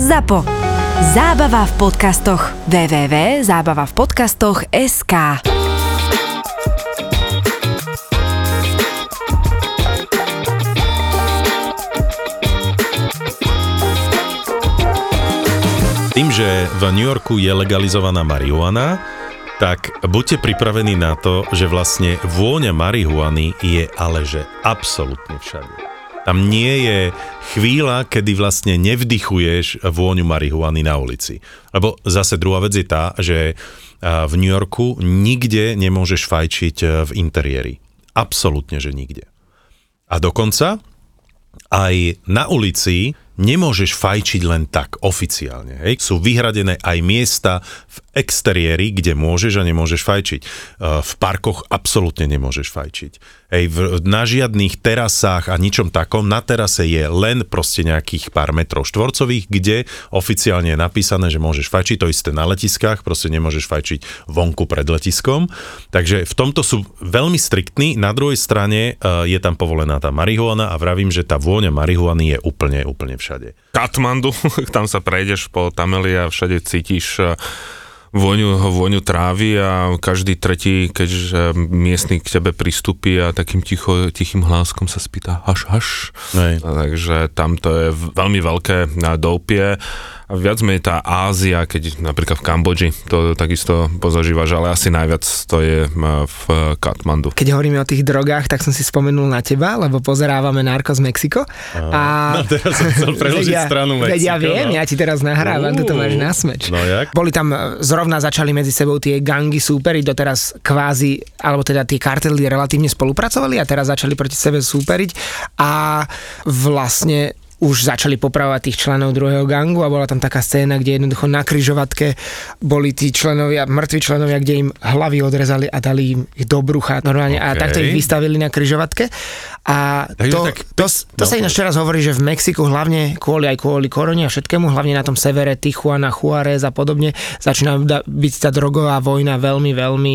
ZAPO. Zábava v podcastoch. www.zábavavpodcastoch.sk Tým, že v New Yorku je legalizovaná marihuana, tak buďte pripravení na to, že vlastne vôňa marihuany je ale že absolútne všade. Tam nie je chvíľa, kedy vlastne nevdychuješ vôňu marihuany na ulici. Lebo zase druhá vec je tá, že v New Yorku nikde nemôžeš fajčiť v interiéri. Absolútne, že nikde. A dokonca aj na ulici nemôžeš fajčiť len tak oficiálne. Hej? Sú vyhradené aj miesta v exteriéri, kde môžeš a nemôžeš fajčiť. V parkoch absolútne nemôžeš fajčiť. Hej, v, na žiadnych terasách a ničom takom. Na terase je len proste nejakých pár metrov štvorcových, kde oficiálne je napísané, že môžeš fajčiť. To isté na letiskách, proste nemôžeš fajčiť vonku pred letiskom. Takže v tomto sú veľmi striktní. Na druhej strane je tam povolená tá marihuana a vravím, že tá vôňa marihuany je úplne, úplne všade. Katmandu, tam sa prejdeš po Tameli a všade cítiš vôňu, vôňu trávy a každý tretí, keď miestny k tebe pristúpi a takým ticho, tichým hláskom sa spýta haš, haš. Takže tam to je veľmi veľké doupie a viac menej tá Ázia, keď napríklad v Kambodži to takisto pozažívaš, ale asi najviac to je v Katmandu. Keď hovoríme o tých drogách, tak som si spomenul na teba, lebo pozerávame Narcos Mexiko. A... No teraz som chcel preložiť vedia, stranu Mexiko. Vedia, viem, no. ja ti teraz nahrávam, uh, to máš na smeč. No jak? Boli tam, e, zrovna začali medzi sebou tie gangy súperiť, doteraz kvázi, alebo teda tie kartely relatívne spolupracovali a teraz začali proti sebe súperiť a vlastne už začali popravovať tých členov druhého gangu a bola tam taká scéna, kde jednoducho na kryžovatke boli tí členovia, mŕtvi členovia, kde im hlavy odrezali a dali im ich do brucha normálne okay. a takto ich vystavili na kryžovatke. A Takže to, tak, to, to, to sa ináč teraz hovorí, že v Mexiku hlavne kvôli aj kvôli korone a všetkému, hlavne na tom severe Tijuana, Juárez a podobne, začína byť tá drogová vojna veľmi, veľmi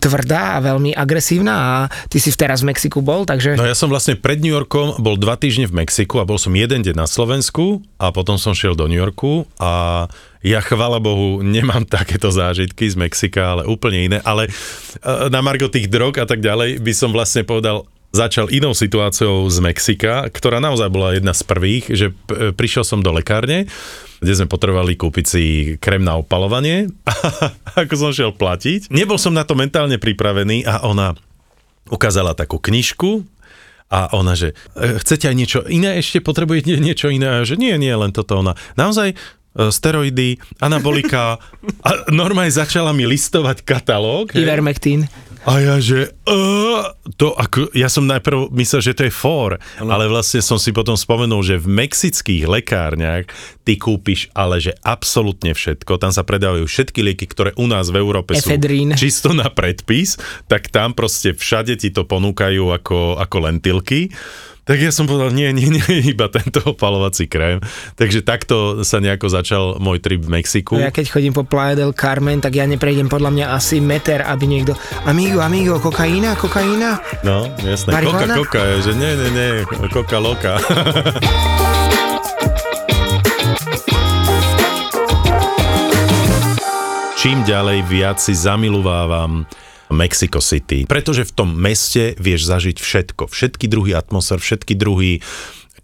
tvrdá a veľmi agresívna a ty si teraz v Mexiku bol, takže... No ja som vlastne pred New Yorkom bol dva týždne v Mexiku a bol som jeden deň na Slovensku a potom som šiel do New Yorku a ja chvala Bohu nemám takéto zážitky z Mexika, ale úplne iné. Ale e, na margo tých drog a tak ďalej by som vlastne povedal, začal inou situáciou z Mexika, ktorá naozaj bola jedna z prvých, že p- prišiel som do lekárne, kde sme potrebovali kúpiť si krém na opalovanie a ako som šiel platiť. Nebol som na to mentálne pripravený a ona ukázala takú knižku, a ona, že e, chcete aj niečo iné ešte, potrebujete niečo iné? A že nie, nie, len toto. Ona, naozaj e, steroidy, anabolika a normálne začala mi listovať katalóg. Ivermectin. A ja, že uh, to ako, ja som najprv myslel, že to je for, ano. ale vlastne som si potom spomenul, že v mexických lekárniach ty kúpiš ale že absolútne všetko, tam sa predávajú všetky lieky, ktoré u nás v Európe Efedrín. sú čisto na predpis, tak tam proste všade ti to ponúkajú ako, ako lentilky. Tak ja som povedal, nie, nie, nie, iba tento opalovací krém. Takže takto sa nejako začal môj trip v Mexiku. Ja keď chodím po Playa del Carmen, tak ja neprejdem podľa mňa asi meter, aby niekto, amigo, amigo, kokaína, kokaína? No, jasné, Marihuana? koka, koka, že nie, nie, nie, koka loka. Čím ďalej viac si zamilovávam Mexico City. Pretože v tom meste vieš zažiť všetko. Všetky druhy atmosfér, všetky druhy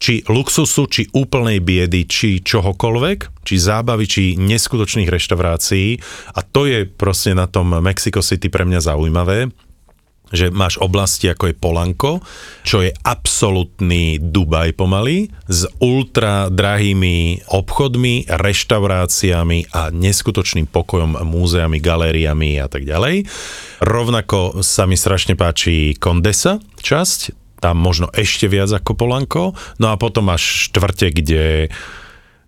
či luxusu, či úplnej biedy, či čohokoľvek, či zábavy, či neskutočných reštaurácií. A to je proste na tom Mexico City pre mňa zaujímavé, že máš oblasti ako je Polanko, čo je absolútny Dubaj pomaly, s ultra drahými obchodmi, reštauráciami a neskutočným pokojom, múzeami, galériami a tak ďalej. Rovnako sa mi strašne páči Condesa časť, tam možno ešte viac ako Polanko, no a potom máš štvrte, kde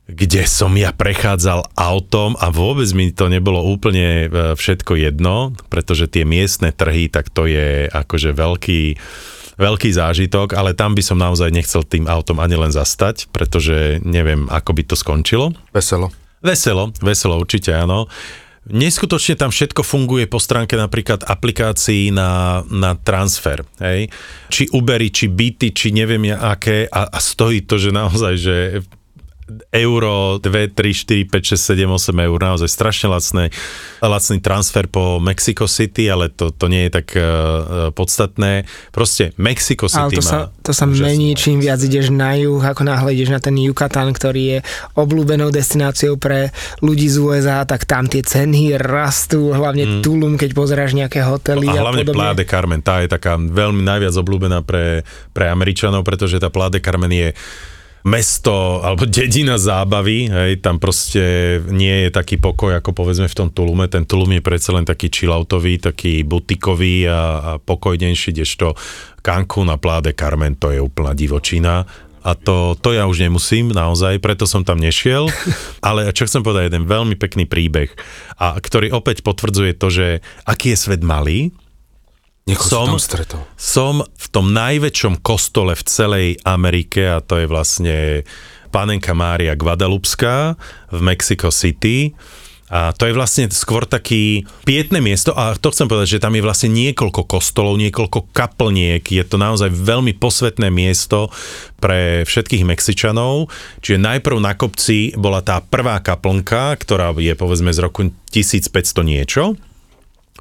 kde som ja prechádzal autom a vôbec mi to nebolo úplne e, všetko jedno, pretože tie miestne trhy, tak to je akože veľký, veľký zážitok, ale tam by som naozaj nechcel tým autom ani len zastať, pretože neviem, ako by to skončilo. Veselo. Veselo, veselo určite áno. Neskutočne tam všetko funguje po stránke napríklad aplikácií na, na transfer. Hej? Či Ubery, či Byty, či neviem ja aké a, a stojí to, že naozaj, že euro, 2, 3, 4, 5, 6, 7, 8 eur, naozaj strašne lacné, lacný transfer po Mexico City, ale to, to nie je tak uh, podstatné. Proste Mexico Ale City to sa, má... to sa mení, čím viac ideš na juh, ako náhle ideš na ten Yucatan, ktorý je obľúbenou destináciou pre ľudí z USA, tak tam tie ceny rastú, hlavne Tulum, keď pozeráš nejaké hotely Mm. A a, hlavne podobne. De Carmen, tá je taká veľmi najviac obľúbená pre, pre Američanov, pretože tá Playa de Carmen je mesto alebo dedina zábavy, hej, tam proste nie je taký pokoj ako povedzme v tom Tulume, ten Tulum je predsa len taký chilloutový, taký butikový a, a pokojnejší, kdežto Cancún a Playa de Carmen to je úplná divočina. A to, to ja už nemusím naozaj, preto som tam nešiel, ale čo chcem povedať, jeden veľmi pekný príbeh, a ktorý opäť potvrdzuje to, že aký je svet malý, Niekoho Som- tam stretol. som v tom najväčšom kostole v celej Amerike a to je vlastne panenka Mária Guadalupská v Mexico City. A to je vlastne skôr taký pietné miesto a to chcem povedať, že tam je vlastne niekoľko kostolov, niekoľko kaplniek, je to naozaj veľmi posvetné miesto pre všetkých Mexičanov. Čiže najprv na kopci bola tá prvá kaplnka, ktorá je povedzme z roku 1500 niečo.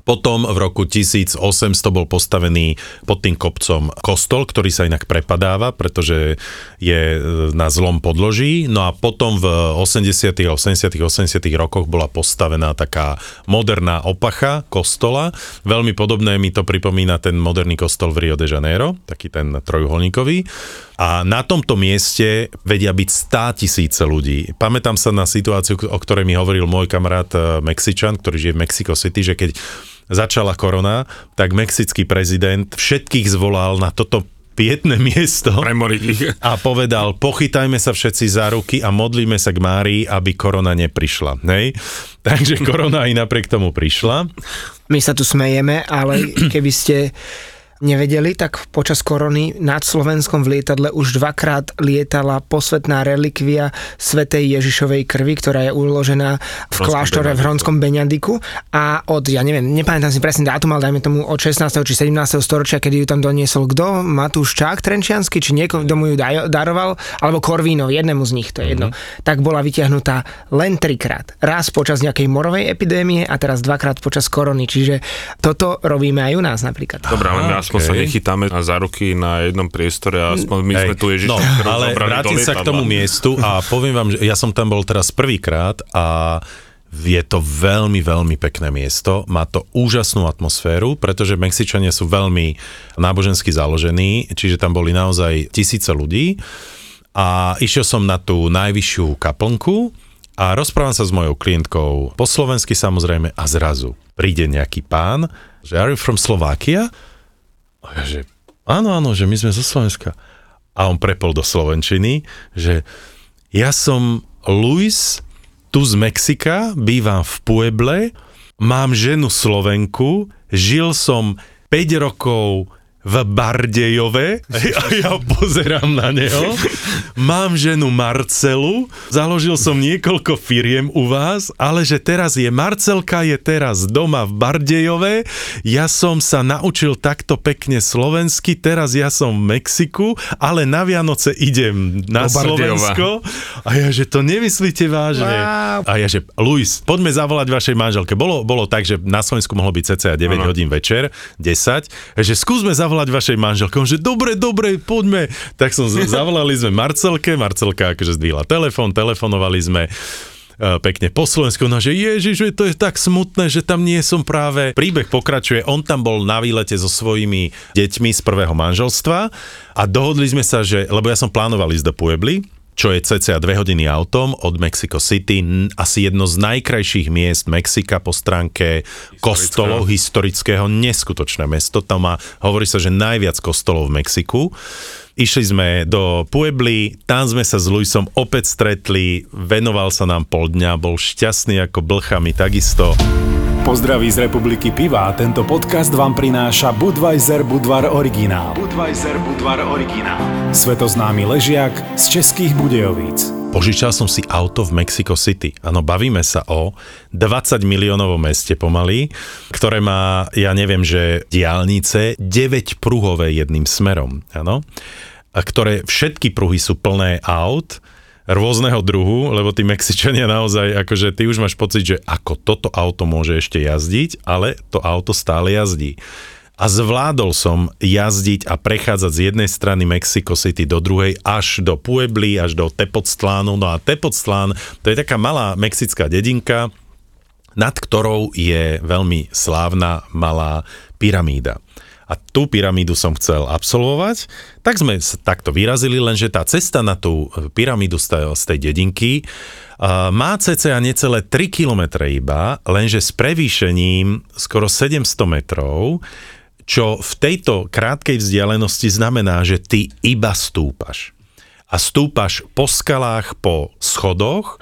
Potom v roku 1800 bol postavený pod tým kopcom kostol, ktorý sa inak prepadáva, pretože je e, na zlom podloží. No a potom v 80. a 80. 80. rokoch bola postavená taká moderná opacha kostola. Veľmi podobné mi to pripomína ten moderný kostol v Rio de Janeiro, taký ten trojuholníkový. A na tomto mieste vedia byť 100 tisíce ľudí. Pamätám sa na situáciu, o ktorej mi hovoril môj kamarát e, Mexičan, ktorý žije v Mexico City, že keď začala korona, tak mexický prezident všetkých zvolal na toto pietné miesto a povedal, pochytajme sa všetci za ruky a modlíme sa k Márii, aby korona neprišla. Hej? Takže korona aj napriek tomu prišla. My sa tu smejeme, ale keby ste nevedeli, tak počas korony nad Slovenskom v lietadle už dvakrát lietala posvetná relikvia svetej Ježišovej krvi, ktorá je uložená v Hronskom kláštore v. Hronskom Beňadiku a od, ja neviem, nepamätám si presne dátum, ale dajme tomu od 16. či 17. storočia, kedy ju tam doniesol kto? Matúš Čák Trenčiansky, či niekto, kto mu ju daroval, alebo Korvínov, jednému z nich, to je jedno. Tak bola vyťahnutá len trikrát. Raz počas nejakej morovej epidémie a teraz dvakrát počas korony. Čiže toto robíme aj u nás napríklad. Dobre, ale my aspoň okej. sa nechytáme na za ruky na jednom priestore a aspoň my sme tu Ježiš no, ale vrátim sa k tomu miestu a poviem vám, že ja som tam bol teraz prvýkrát a je to veľmi, veľmi pekné miesto, má to úžasnú atmosféru, pretože Mexičania sú veľmi nábožensky založení, čiže tam boli naozaj tisíce ľudí a išiel som na tú najvyššiu kaplnku a rozprávam sa s mojou klientkou po slovensky samozrejme a zrazu príde nejaký pán, že are you from Slovakia? A ja, že áno, áno, že my sme zo Slovenska. A on prepol do Slovenčiny, že ja som Luis, tu z Mexika, bývam v Pueble, mám ženu Slovenku, žil som 5 rokov v Bardejove a ja pozerám na neho. Mám ženu Marcelu, založil som niekoľko firiem u vás, ale že teraz je Marcelka, je teraz doma v Bardejove, ja som sa naučil takto pekne slovensky, teraz ja som v Mexiku, ale na Vianoce idem na Do Bardejova. Slovensko a ja, že to nemyslíte vážne. Wow. A ja, že Luis, poďme zavolať vašej manželke. Bolo, bolo tak, že na Slovensku mohlo byť cca 9 Áno. hodín večer, 10, že skúsme zavolať vašej manželke. On, že dobre, dobre, poďme. Tak som zavolali sme Marcelke, Marcelka akože zdvihla telefón, telefonovali sme e, pekne po Slovensku, no že ježiš, že to je tak smutné, že tam nie som práve. Príbeh pokračuje, on tam bol na výlete so svojimi deťmi z prvého manželstva a dohodli sme sa, že, lebo ja som plánoval ísť do Puebly, čo je cca 2 hodiny autom od Mexico City, asi jedno z najkrajších miest Mexika po stránke kostolov historického, neskutočné mesto, tam má, hovorí sa, že najviac kostolov v Mexiku. Išli sme do Puebly, tam sme sa s Luisom opäť stretli, venoval sa nám pol dňa, bol šťastný ako blchami takisto. Pozdraví z republiky Piva. Tento podcast vám prináša Budweiser Budvar Originál. Budweiser Budvar Originál. Svetoznámy ležiak z českých Budejovíc. Požičal som si auto v Mexico City. Áno, bavíme sa o 20 miliónovom meste pomaly, ktoré má, ja neviem, že diálnice 9 pruhové jedným smerom. Áno. A ktoré všetky pruhy sú plné aut, rôzneho druhu, lebo tí Mexičania naozaj, akože ty už máš pocit, že ako toto auto môže ešte jazdiť, ale to auto stále jazdí. A zvládol som jazdiť a prechádzať z jednej strany Mexico City do druhej až do Puebly, až do Tepoztlánu. No a Tepoztlán, to je taká malá mexická dedinka, nad ktorou je veľmi slávna malá pyramída a tú pyramídu som chcel absolvovať, tak sme takto vyrazili, lenže tá cesta na tú pyramídu z tej dedinky uh, má cca necelé 3 km iba, lenže s prevýšením skoro 700 metrov, čo v tejto krátkej vzdialenosti znamená, že ty iba stúpaš. A stúpaš po skalách, po schodoch,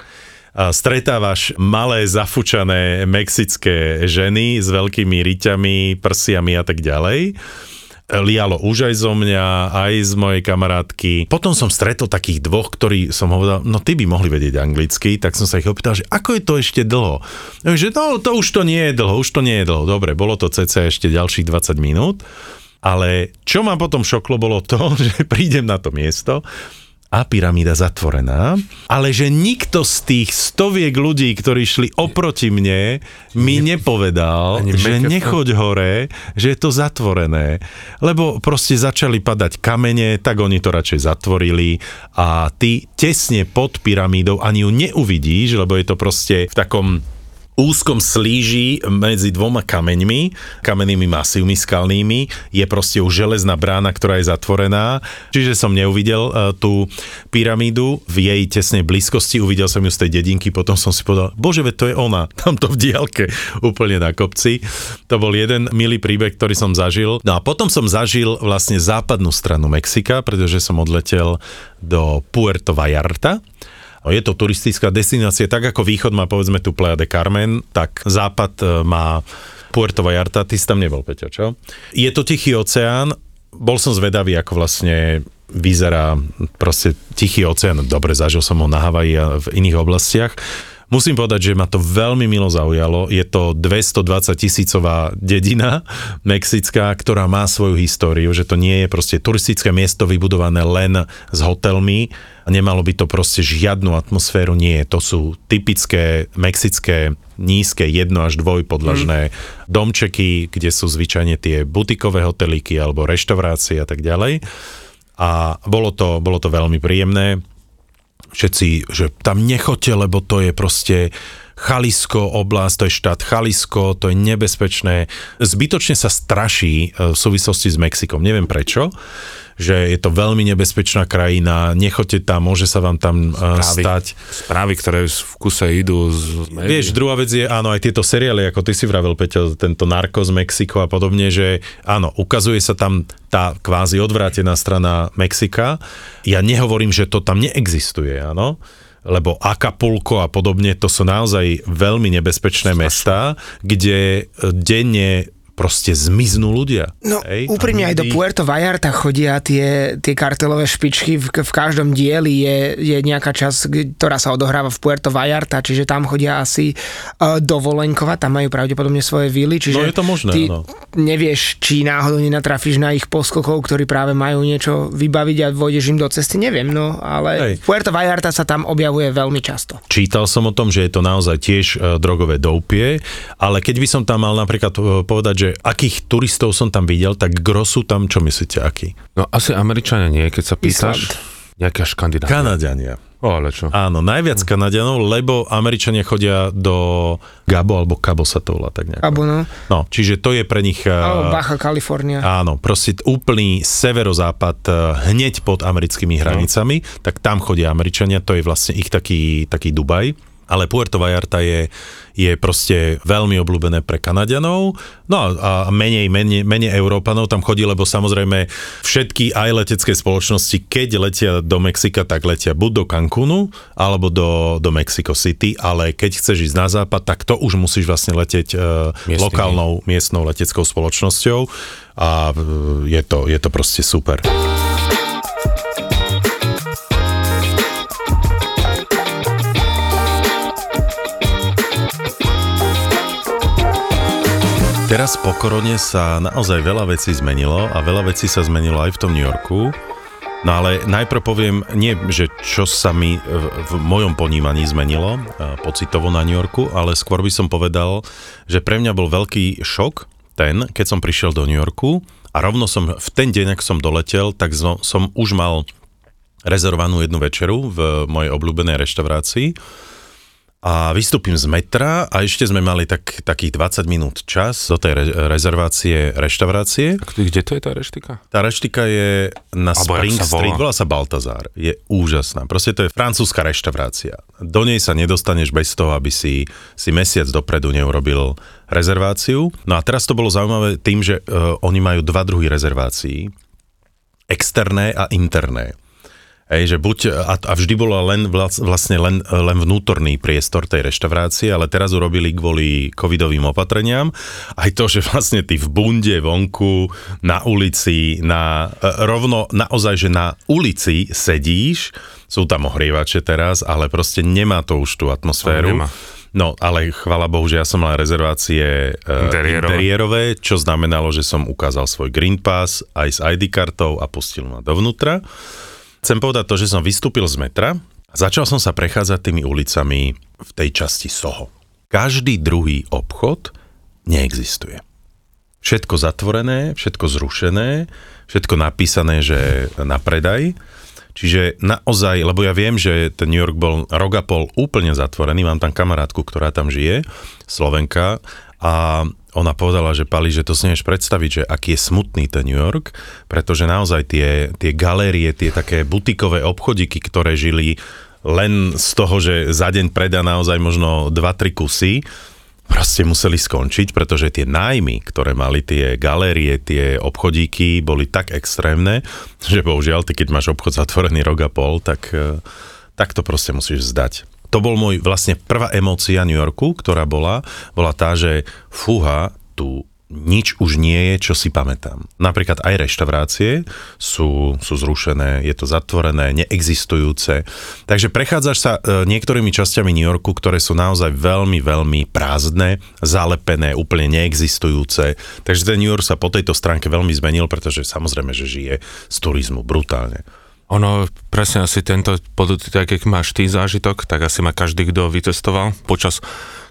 stretávaš malé zafučané mexické ženy s veľkými riťami, prsiami a tak ďalej lialo už aj zo mňa, aj z mojej kamarátky. Potom som stretol takých dvoch, ktorí som hovoril, no ty by mohli vedieť anglicky, tak som sa ich opýtal, že ako je to ešte dlho? Že no, to už to nie je dlho, už to nie je dlho. Dobre, bolo to cca ešte ďalších 20 minút. Ale čo ma potom šoklo, bolo to, že prídem na to miesto a pyramída zatvorená, ale že nikto z tých stoviek ľudí, ktorí šli oproti mne, mi ne, nepovedal, že nechoď hore, že je to zatvorené. Lebo proste začali padať kamene, tak oni to radšej zatvorili. A ty tesne pod pyramídou ani ju neuvidíš, lebo je to proste v takom úzkom slíži medzi dvoma kameňmi, kamennými masívmi skalnými, je proste už železná brána, ktorá je zatvorená, čiže som neuvidel uh, tú pyramídu v jej tesnej blízkosti, uvidel som ju z tej dedinky, potom som si povedal, bože, veď to je ona, tamto v diálke, úplne na kopci. To bol jeden milý príbeh, ktorý som zažil. No a potom som zažil vlastne západnú stranu Mexika, pretože som odletel do Puerto Vallarta, je to turistická destinácia, tak ako východ má povedzme tu Playa de Carmen, tak západ e, má Puerto Vallarta, ty si tam nebol, Peťo, čo? Je to Tichý oceán, bol som zvedavý, ako vlastne vyzerá proste Tichý oceán. Dobre, zažil som ho na Havaji a v iných oblastiach. Musím povedať, že ma to veľmi milo zaujalo. Je to 220 tisícová dedina mexická, ktorá má svoju históriu, že to nie je proste turistické miesto vybudované len s hotelmi nemalo by to proste žiadnu atmosféru. Nie, to sú typické mexické nízke jedno až dvojpodlažné mm. domčeky, kde sú zvyčajne tie butikové hotelíky alebo reštaurácie a tak ďalej. A bolo to, bolo to veľmi príjemné všetci, že tam nechoďte, lebo to je proste Chalisko oblasť, to je štát Chalisko, to je nebezpečné. Zbytočne sa straší e, v súvislosti s Mexikom, neviem prečo že je to veľmi nebezpečná krajina, nechoďte tam, môže sa vám tam e, správy, stať. Správy, ktoré v kuse idú z médií. Vieš, druhá vec je, áno, aj tieto seriály, ako ty si vravel, Peťo, tento Narcos Mexiko a podobne, že áno, ukazuje sa tam tá kvázi odvrátená strana Mexika. Ja nehovorím, že to tam neexistuje, áno, lebo Acapulco a podobne, to sú naozaj veľmi nebezpečné Strašne. mesta, kde denne proste zmiznú ľudia. No Hej? úprimne aj do Puerto Vallarta chodia tie, tie kartelové špičky, v, v každom dieli je, je nejaká časť, ktorá sa odohráva v Puerto Vallarta, čiže tam chodia asi uh, dovolenkovať, tam majú pravdepodobne svoje vily, čiže no je to možné, ty no. nevieš, či náhodou nenatrafíš na ich poskokov, ktorí práve majú niečo vybaviť a vojdeš im do cesty, neviem, no, ale Hej. Puerto Vallarta sa tam objavuje veľmi často. Čítal som o tom, že je to naozaj tiež uh, drogové doupie, ale keď by som tam mal napríklad uh, povedať, že akých turistov som tam videl, tak grosu tam, čo myslíte, aký? No asi Američania nie, keď sa pýtaš. Nejaká Škandinávi. Kanadiania. O, ale čo? Áno, najviac Kanadianov, lebo Američania chodia do Gabo alebo Cabo sa to volá tak nejako. Cabo, no. No, čiže to je pre nich... Alebo Baja Kalifornia. Áno, proste úplný severozápad eh, hneď pod americkými hranicami, no. tak tam chodia Američania, to je vlastne ich taký, taký Dubaj ale Puerto Vallarta je, je proste veľmi obľúbené pre Kanadianov, no a menej, menej, menej Európanov tam chodí, lebo samozrejme všetky aj letecké spoločnosti, keď letia do Mexika, tak letia buď do Cancúnu, alebo do, do Mexico City, ale keď chceš ísť na západ, tak to už musíš vlastne letieť uh, lokálnou miestnou leteckou spoločnosťou. A e, je to, je to proste super. Teraz po korone sa naozaj veľa vecí zmenilo a veľa vecí sa zmenilo aj v tom New Yorku. No ale najprv poviem, nie, že čo sa mi v, mojom ponímaní zmenilo pocitovo na New Yorku, ale skôr by som povedal, že pre mňa bol veľký šok ten, keď som prišiel do New Yorku a rovno som v ten deň, ak som doletel, tak som už mal rezervovanú jednu večeru v mojej obľúbenej reštaurácii a vystúpim z metra a ešte sme mali tak, takých 20 minút čas do tej re, rezervácie reštaurácie. Kde to je tá reštika? Tá reštika je na jak Spring? Street, volá sa Baltazar. Je úžasná. Proste to je francúzska reštaurácia. Do nej sa nedostaneš bez toho, aby si, si mesiac dopredu neurobil rezerváciu. No a teraz to bolo zaujímavé tým, že uh, oni majú dva druhy rezervácií. Externé a interné. Hej, že buď, a, a vždy bolo len vlastne len, len vnútorný priestor tej reštaurácie, ale teraz urobili kvôli covidovým opatreniam aj to, že vlastne ty v bunde vonku, na ulici, na, e, rovno naozaj, že na ulici sedíš, sú tam ohrievače teraz, ale proste nemá to už tú atmosféru. Nemá. No, ale chvala Bohu, že ja som mal rezervácie e, Interiérové. interiérové, čo znamenalo, že som ukázal svoj Green Pass aj s ID kartou a pustil ma dovnútra. Chcem povedať to, že som vystúpil z metra a začal som sa prechádzať tými ulicami v tej časti Soho. Každý druhý obchod neexistuje. Všetko zatvorené, všetko zrušené, všetko napísané, že na predaj. Čiže naozaj, lebo ja viem, že ten New York bol rok a pol úplne zatvorený, mám tam kamarátku, ktorá tam žije, Slovenka, a ona povedala, že Pali, že to si nevieš predstaviť, že aký je smutný ten New York, pretože naozaj tie, tie galérie, tie také butikové obchodíky, ktoré žili len z toho, že za deň predá naozaj možno 2-3 kusy, proste museli skončiť, pretože tie nájmy, ktoré mali tie galérie, tie obchodíky, boli tak extrémne, že bohužiaľ, ty keď máš obchod zatvorený rok a pol, tak, eh, tak to proste musíš vzdať. To bol môj vlastne prvá emócia New Yorku, ktorá bola, bola tá, že fúha, tu nič už nie je, čo si pamätám. Napríklad aj reštaurácie sú, sú zrušené, je to zatvorené, neexistujúce. Takže prechádzaš sa e, niektorými časťami New Yorku, ktoré sú naozaj veľmi, veľmi prázdne, zalepené, úplne neexistujúce. Takže ten New York sa po tejto stránke veľmi zmenil, pretože samozrejme, že žije z turizmu brutálne. Ono, presne asi tento, tak jak máš ty zážitok, tak asi má každý, kto vycestoval počas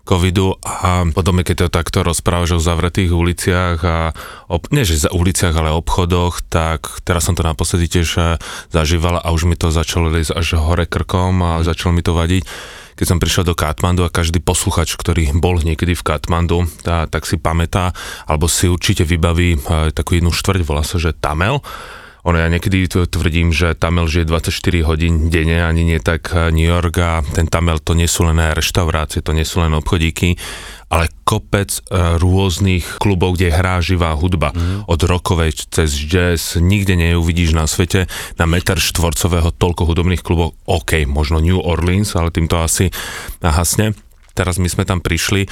covidu a potom, keď to takto rozprávaš o zavretých uliciach a ob, nie že za uliciach, ale obchodoch, tak teraz som to naposledy tiež eh, zažíval a už mi to začalo ísť až hore krkom a začalo mi to vadiť keď som prišiel do Katmandu a každý posluchač, ktorý bol niekedy v Katmandu, tá, tak si pamätá, alebo si určite vybaví e, takú jednu štvrť, volá sa, že Tamel. Ono ja niekedy tvrdím, že Tamel žije 24 hodín denne, ani nie tak eh, New York a ten Tamel to nie sú len reštaurácie, to nie sú len obchodíky, ale kopec eh, rôznych klubov, kde hrá živá hudba. Mm. Od rockovej cez jazz, nikde neuvidíš na svete na meter štvorcového toľko hudobných klubov. OK, možno New Orleans, ale týmto asi hasne. Teraz my sme tam prišli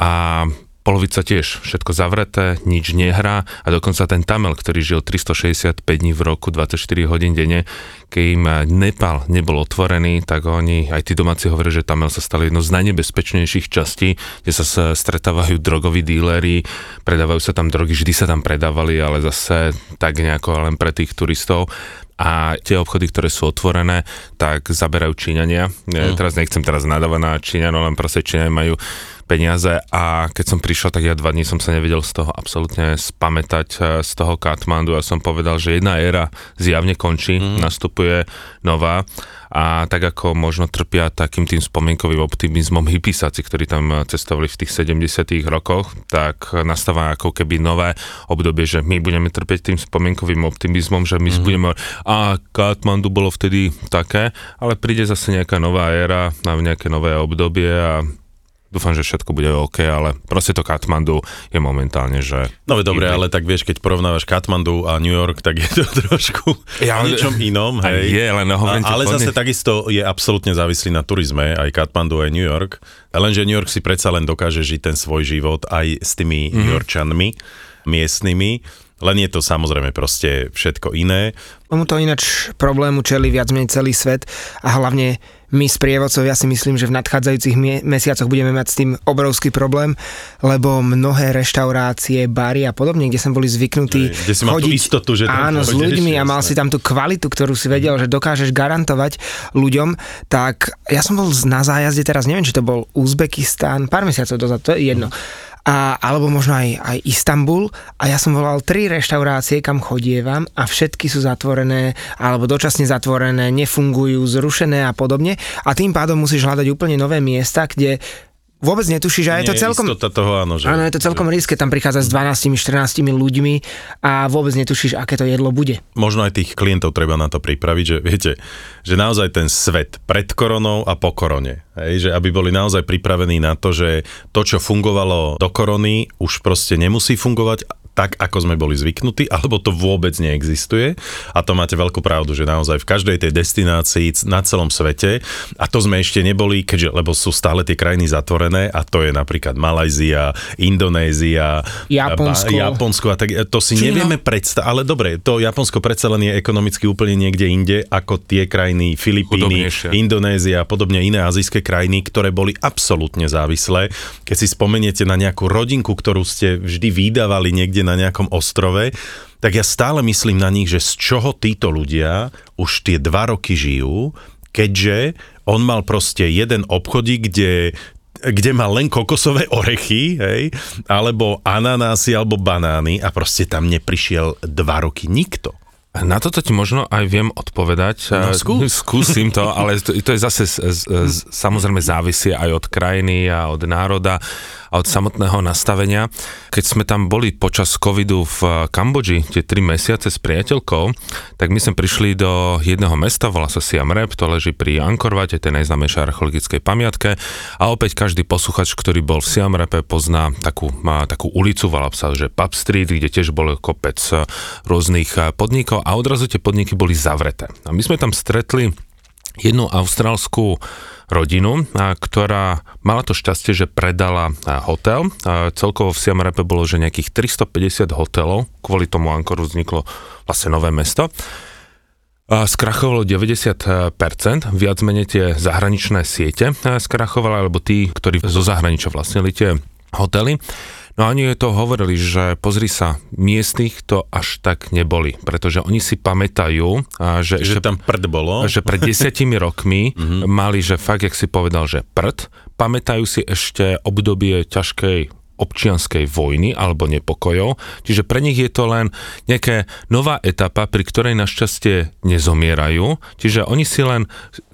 a polovica tiež, všetko zavreté, nič nehrá a dokonca ten Tamel, ktorý žil 365 dní v roku, 24 hodín denne, keď im Nepal nebol otvorený, tak oni, aj tí domáci hovoria, že Tamel sa stal jednou z najnebezpečnejších častí, kde sa stretávajú drogoví díleri, predávajú sa tam drogy, vždy sa tam predávali, ale zase tak nejako len pre tých turistov a tie obchody, ktoré sú otvorené, tak zaberajú Číňania. Mm. Teraz nechcem teraz nadávať na Číňanov, len proste Číňania majú peniaze a keď som prišiel, tak ja dva dní som sa nevedel z toho absolútne spamätať eh, z toho Katmandu a som povedal, že jedna éra zjavne končí, mm. nastupuje nová a tak ako možno trpia takým tým spomienkovým optimizmom hypisáci, ktorí tam cestovali v tých 70 rokoch, tak nastáva ako keby nové obdobie, že my budeme trpieť tým spomienkovým optimizmom, že my mm. budeme a Katmandu bolo vtedy také, ale príde zase nejaká nová éra na nejaké nové obdobie a dúfam, že všetko bude OK, ale proste to Katmandu je momentálne, že... No veď dobre, ale tak vieš, keď porovnávaš Katmandu a New York, tak je to trošku Ja, o niečom inom, hej. je, len hovorím ti a, ale zase takisto je absolútne závislý na turizme, aj Katmandu, aj New York. Lenže New York si predsa len dokáže žiť ten svoj život aj s tými mm-hmm. New Yorkčanmi miestnymi. Len je to samozrejme proste všetko iné. Tomuto ináč problému čeli viac menej celý svet a hlavne my sprievodcovia si myslím, že v nadchádzajúcich mesiacoch budeme mať s tým obrovský problém, lebo mnohé reštaurácie, bary a podobne, kde sme boli zvyknutí Kde si chodiť istotu, že áno, s ľuďmi a mal si tam tú kvalitu, ktorú si vedel, že dokážeš garantovať ľuďom, tak ja som bol na zájazde teraz, neviem, či to bol Uzbekistán, pár mesiacov dozadu, to je jedno. A, alebo možno aj, aj Istanbul. A ja som volal tri reštaurácie, kam chodievam a všetky sú zatvorené alebo dočasne zatvorené, nefungujú, zrušené a podobne. A tým pádom musíš hľadať úplne nové miesta, kde vôbec netušíš a je to celkom... toho, áno. Že, Áno, je to celkom ríske, tam prichádza s 12-14 ľuďmi a vôbec netušíš, aké to jedlo bude. možno aj tých klientov treba na to pripraviť, že viete, že naozaj ten svet pred koronou a po korone, hej, že aby boli naozaj pripravení na to, že to, čo fungovalo do korony, už proste nemusí fungovať tak, ako sme boli zvyknutí, alebo to vôbec neexistuje. A to máte veľkú pravdu, že naozaj v každej tej destinácii na celom svete, a to sme ešte neboli, keďže, lebo sú stále tie krajiny zatvorené, a to je napríklad Malajzia, Indonézia, Japonsko. Ba- Japonsko a tak, to si Čína. nevieme predstaviť, ale dobre, to Japonsko predsa len je ekonomicky úplne niekde inde, ako tie krajiny Filipíny. Indonézia a podobne iné azijské krajiny, ktoré boli absolútne závislé. Keď si spomeniete na nejakú rodinku, ktorú ste vždy vydávali niekde na nejakom ostrove, tak ja stále myslím na nich, že z čoho títo ľudia už tie dva roky žijú, keďže on mal proste jeden obchodík, kde kde mal len kokosové orechy, hej, alebo ananásy, alebo banány a proste tam neprišiel dva roky nikto. Na toto ti možno aj viem odpovedať. No, skús. Skúsim to, ale to, to je zase z, z, z, samozrejme závisie aj od krajiny a od národa a od samotného nastavenia. Keď sme tam boli počas covidu v Kambodži, tie tri mesiace s priateľkou, tak my sme prišli do jedného mesta, volá sa Siam Reap, to leží pri Angkor Wate, tej najznámejšej archeologickej pamiatke a opäť každý posluchač, ktorý bol v Siam Reape, pozná takú, má takú ulicu, volá sa, že Pub Street, kde tiež bol kopec eh, rôznych eh, podnikov a odrazu tie podniky boli zavreté. A my sme tam stretli jednu austrálskú rodinu, ktorá mala to šťastie, že predala hotel. Celkovo v Siam Reape bolo, že nejakých 350 hotelov, kvôli tomu Ankoru vzniklo vlastne nové mesto. Skrachovalo 90%, viac menej tie zahraničné siete a, skrachovali, alebo tí, ktorí zo zahraničia vlastnili tie hotely. No a oni to hovorili, že pozri sa, miestnych to až tak neboli, pretože oni si pamätajú, že, Že ešte tam prd bolo. že pred desiatimi rokmi mali, že fakt, jak si povedal, že prd, pamätajú si ešte obdobie ťažkej občianskej vojny alebo nepokojov, čiže pre nich je to len nejaká nová etapa, pri ktorej našťastie nezomierajú, čiže oni si len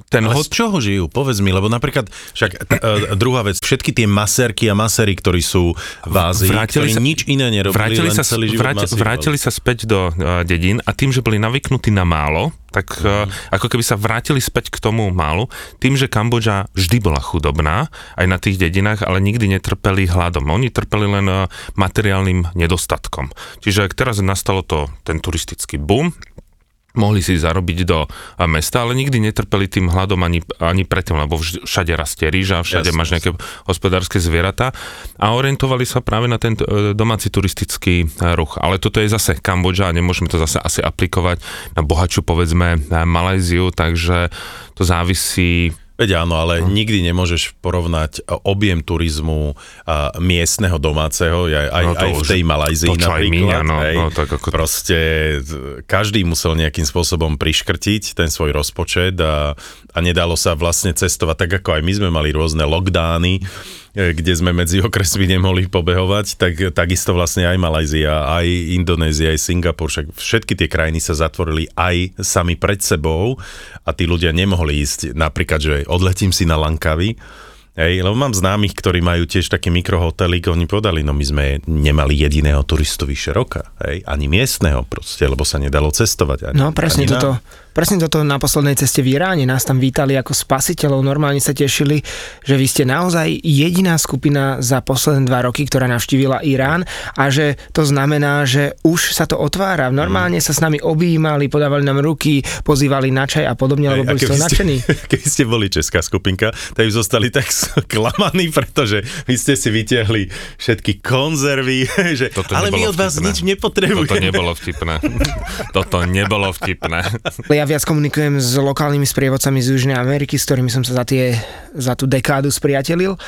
ten Ale hot... z čoho žijú? Povedz mi, lebo napríklad, však t- e, druhá vec, všetky tie maserky a masery, ktorí sú v Ázii, ktorí sa- nič iné nerobili, vrátili len sa, celý život vráti, vrátili sa späť do uh, dedín a tým, že boli navyknutí na málo, tak uh, ako keby sa vrátili späť k tomu málu, tým, že Kambodža vždy bola chudobná, aj na tých dedinách, ale nikdy netrpeli hladom. Oni trpeli len uh, materiálnym nedostatkom. Čiže teraz nastalo to, ten turistický boom, mohli si zarobiť do mesta, ale nikdy netrpeli tým hladom ani, ani predtým, lebo všade rastie rýža, všade Jasne, máš nejaké hospodárske zvieratá a orientovali sa práve na ten e, domáci turistický e, ruch. Ale toto je zase Kambodža a nemôžeme to zase asi aplikovať na bohaču, povedzme, na Malajziu, takže to závisí Veď áno, ale nikdy nemôžeš porovnať e, objem turizmu a, miestneho domáceho, aj, aj, No to aj v tej Malajzii to, napríklad. míňa, no, hej. no, tak ako- Proste každý musel nejakým spôsobom priškrtiť ten svoj rozpočet a, a nedalo sa vlastne cestovať, tak ako aj my sme mali rôzne lockdowny, kde sme medzi okresmi nemohli pobehovať, tak takisto vlastne aj Malajzia, aj Indonézia, aj Singapur, však všetky tie krajiny sa zatvorili aj sami pred sebou a tí ľudia nemohli ísť napríklad, že odletím si na Lankavy, Hej, lebo mám známych, ktorí majú tiež také mikrohotely, oni povedali, no my sme nemali jediného turistu vyše roka, hej, ani miestneho proste, lebo sa nedalo cestovať. Ani, No presne ani toto, nám. presne toto na poslednej ceste v Iráne nás tam vítali ako spasiteľov, normálne sa tešili, že vy ste naozaj jediná skupina za posledné dva roky, ktorá navštívila Irán a že to znamená, že už sa to otvára. Normálne sa s nami objímali, podávali nám ruky, pozývali na čaj a podobne, lebo Hej, boli ste- nadšení. Keby ste boli česká skupinka, tak zostali tak sklamaní, pretože vy ste si vytiahli všetky konzervy, že, Toto ale my od vás vtipné. nič nepotrebujeme. Toto nebolo vtipné. Toto nebolo vtipné. Ja viac komunikujem s lokálnymi sprievodcami z Južnej Ameriky, s ktorými som sa za, tie, za tú dekádu spriatelil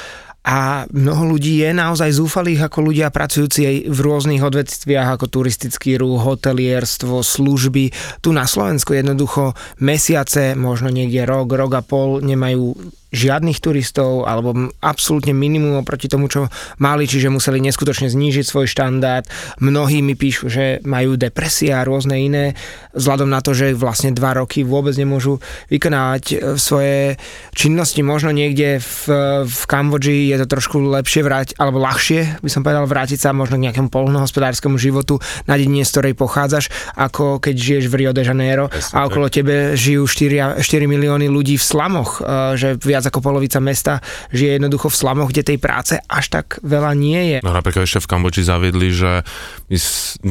a mnoho ľudí je naozaj zúfalých ako ľudia pracujúci aj v rôznych odvetviach ako turistický ruch, hotelierstvo, služby. Tu na Slovensku jednoducho mesiace, možno niekde rok, rok a pol nemajú žiadnych turistov alebo absolútne minimum oproti tomu, čo mali, čiže museli neskutočne znížiť svoj štandard. Mnohí mi píšu, že majú depresie a rôzne iné, vzhľadom na to, že vlastne dva roky vôbec nemôžu vykonávať e, svoje činnosti. Možno niekde v, v Kambodži je to trošku lepšie vráť, alebo ľahšie, by som povedal, vrátiť sa možno k nejakému polnohospodárskému životu na dedine, z ktorej pochádzaš, ako keď žiješ v Rio de Janeiro a okolo tebe žijú 4, 4 milióny ľudí v slamoch, e, že viac ako polovica mesta žije jednoducho v slamoch, kde tej práce až tak veľa nie je. No napríklad ešte v Kambodži zaviedli, že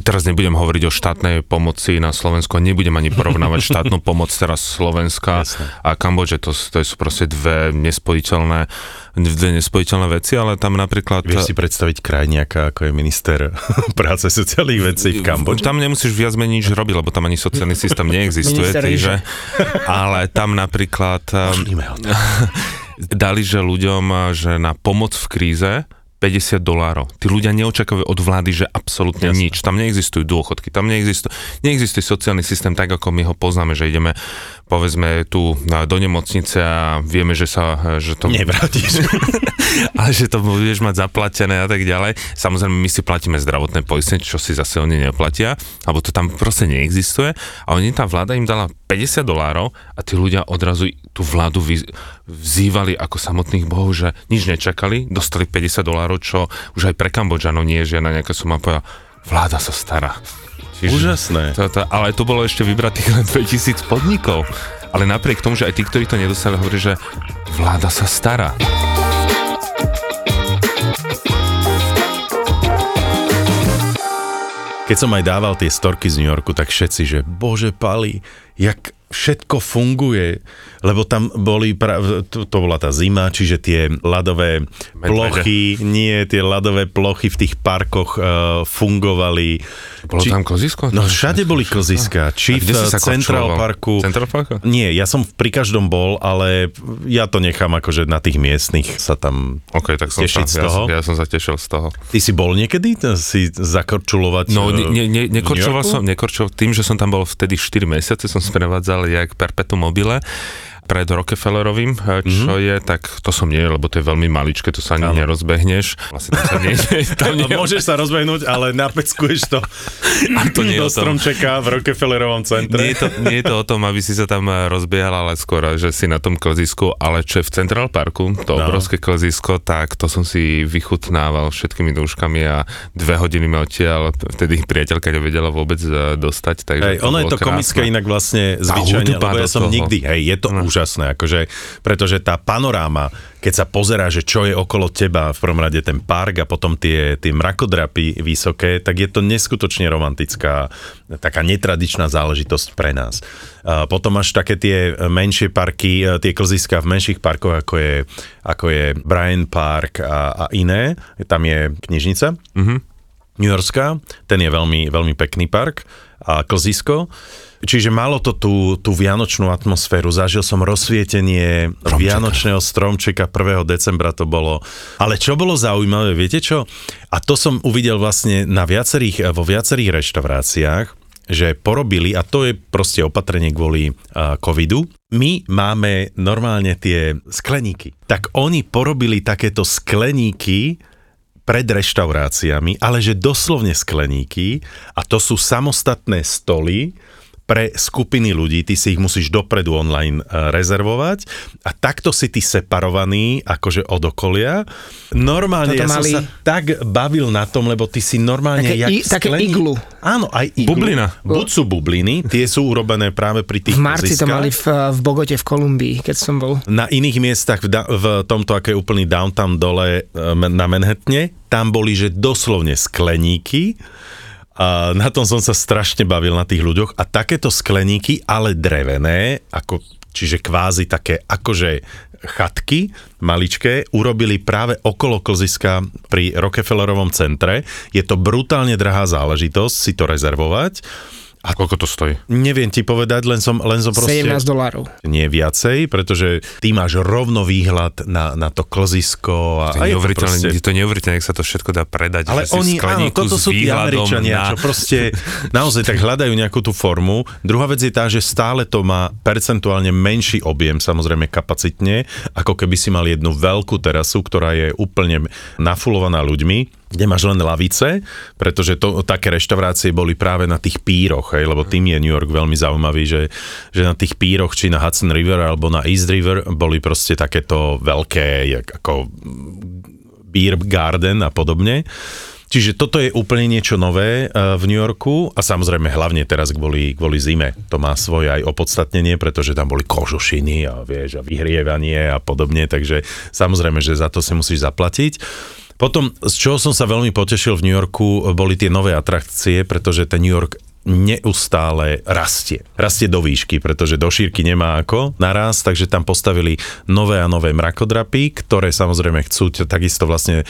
teraz nebudem hovoriť o štátnej pomoci na Slovensku, a nebudem ani porovnávať štátnu pomoc teraz Slovenska a Kambodže, to, to sú proste dve nespojiteľné, dve nespojiteľné veci, ale tam napríklad... Vieš si predstaviť krajniaka, ako je minister práce sociálnych vecí v Kambodži? Tam nemusíš viac menej nič robiť, lebo tam ani sociálny systém neexistuje, takže, ale tam napríklad tam. dali, že ľuďom, že na pomoc v kríze 50 dolárov. Tí ľudia neočakávajú od vlády, že absolútne Jasné. nič. Tam neexistujú dôchodky, tam neexistuje, neexistuje sociálny systém tak, ako my ho poznáme, že ideme povedzme tu do nemocnice a vieme, že sa, že to... Nevrátiš. ale že to budeš mať zaplatené a tak ďalej. Samozrejme, my si platíme zdravotné poistenie, čo si zase oni neplatia, alebo to tam proste neexistuje. A oni, tá vláda im dala 50 dolárov a tí ľudia odrazu tú vládu vy, vzývali ako samotných bohov, že nič nečakali, dostali 50 dolárov, čo už aj pre Kambodžanov nie je žiadna nejaká suma, povedal, vláda sa stará. Úžasné. To, to, ale to bolo ešte vybratých len 2000 podnikov. Ale napriek tomu, že aj tí, ktorí to nedostali, hovorí, že vláda sa stará. Keď som aj dával tie storky z New Yorku, tak všetci, že bože pali, jak všetko funguje, lebo tam boli, pra, to, to bola tá zima, čiže tie ľadové Medvede. plochy, nie, tie ľadové plochy v tých parkoch uh, fungovali. Bolo tam kozisko? No všade boli koziska, či v Central? Parku. Central Parku? Nie, ja som pri každom bol, ale ja to nechám akože na tých miestnych sa tam OK, tak som tešiť sa, z ja, toho. som- ja som sa tešil z toho. Ty si bol niekedy si zakorčulovať? No, e, ne, ne, nekorčoval som, nekorčoval, tým, že som tam bol vtedy 4 mesiace, som sprevádzal jak perpetuum mobile pred Rockefellerovým, eh, čo mm-hmm. je, tak to som nie, lebo to je veľmi maličké, to sa ani Áno. nerozbehneš. Vlastne tam sa nie, tam nie, môžeš sa rozbehnúť, ale napeckuješ to, A to nie do stromčeka v Rockefellerovom centre. Nie je, to, nie je to o tom, aby si sa tam eh, rozbiehal, ale skôr, že si na tom klzisku, ale čo je v Central Parku, to No. obrovské klzisko, tak to som si vychutnával všetkými dúškami a dve hodiny ma odtiaľ, vtedy priateľka nevedela vôbec eh, dostať, takže Hej, ono je to komické krásne. inak vlastne zvyčajne, lebo ja som toho. nikdy, hej, je to No. Úžasné, akože, pretože tá panoráma, keď sa pozerá, že čo je okolo teba, v prvom rade ten park a potom tie, tie mrakodrapy vysoké, tak je to neskutočne romantická, taká netradičná záležitosť pre nás. A potom máš také tie menšie parky, e, tie klziska v menších parkoch, ako je, ako je Bryant Park a, a iné, tam je knižnica. New Yorkská, ten je veľmi, veľmi pekný park a klzisko. Čiže malo to tú, tú vianočnú atmosféru. Zažil som rozsvietenie Stromčeka. vianočného stromčeka 1. decembra to bolo. Ale čo bolo zaujímavé, viete čo? A to som uvidel vlastne na viacerých, vo viacerých reštauráciách, že porobili, a to je proste opatrenie kvôli uh, covidu, my máme normálne tie skleníky. Tak oni porobili takéto skleníky pred reštauráciami, ale že doslovne skleníky a to sú samostatné stoly pre skupiny ľudí, ty si ich musíš dopredu online e, rezervovať a takto si ty separovaný akože od okolia. Normálne Toto ja mali- som sa tak bavil na tom, lebo ty si normálne Také jak i- také skleník. iglu. Áno, aj iglu. Bublina. Buď sú bubliny, tie sú urobené práve pri tých V marci to klziskách. mali v, v Bogote v Kolumbii, keď som bol. Na iných miestach v, da- v tomto, aké je úplný downtown dole e, na Manhattane, tam boli, že doslovne skleníky. A na tom som sa strašne bavil na tých ľuďoch. A takéto skleníky, ale drevené, ako čiže kvázi také akože chatky maličké urobili práve okolo klziska pri Rockefellerovom centre. Je to brutálne drahá záležitosť si to rezervovať A koľko to stojí? Neviem ti povedať, len som, len som proste... 17 dolárov. Nie viacej, pretože ty máš rovno výhľad na, na to klzisko. A, To je je neuveriteľné, proste- je to neuveriteľné, jak sa to všetko dá predať. ale oni, áno, toto sú tí Američania, na... čo proste naozaj tak hľadajú nejakú tú formu. Druhá vec je tá, že stále to má percentuálne menší objem, samozrejme kapacitne, ako keby si mal jednu veľkú terasu, ktorá je úplne nafulovaná ľuďmi kde máš len lavice, pretože to, také reštaurácie boli práve na tých píroch, hej, lebo tým je New York veľmi zaujímavý, že, že na tých píroch, či na Hudson River alebo na East River, boli proste takéto veľké, ako beer garden a podobne. Čiže toto je úplne niečo nové eh, v New Yorku a samozrejme hlavne teraz kvôli, kvôli zime. To má svoje aj opodstatnenie, pretože tam boli kožušiny a vieš, a vyhrievanie a podobne, takže samozrejme, že za to si musíš zaplatiť. Potom, z čoho som sa veľmi potešil v New Yorku, boli tie nové atrakcie, pretože ten New York neustále rastie. Rastie do výšky, pretože do šírky nemá ako naraz, takže tam postavili nové a nové mrakodrapy, ktoré samozrejme chcú takisto vlastne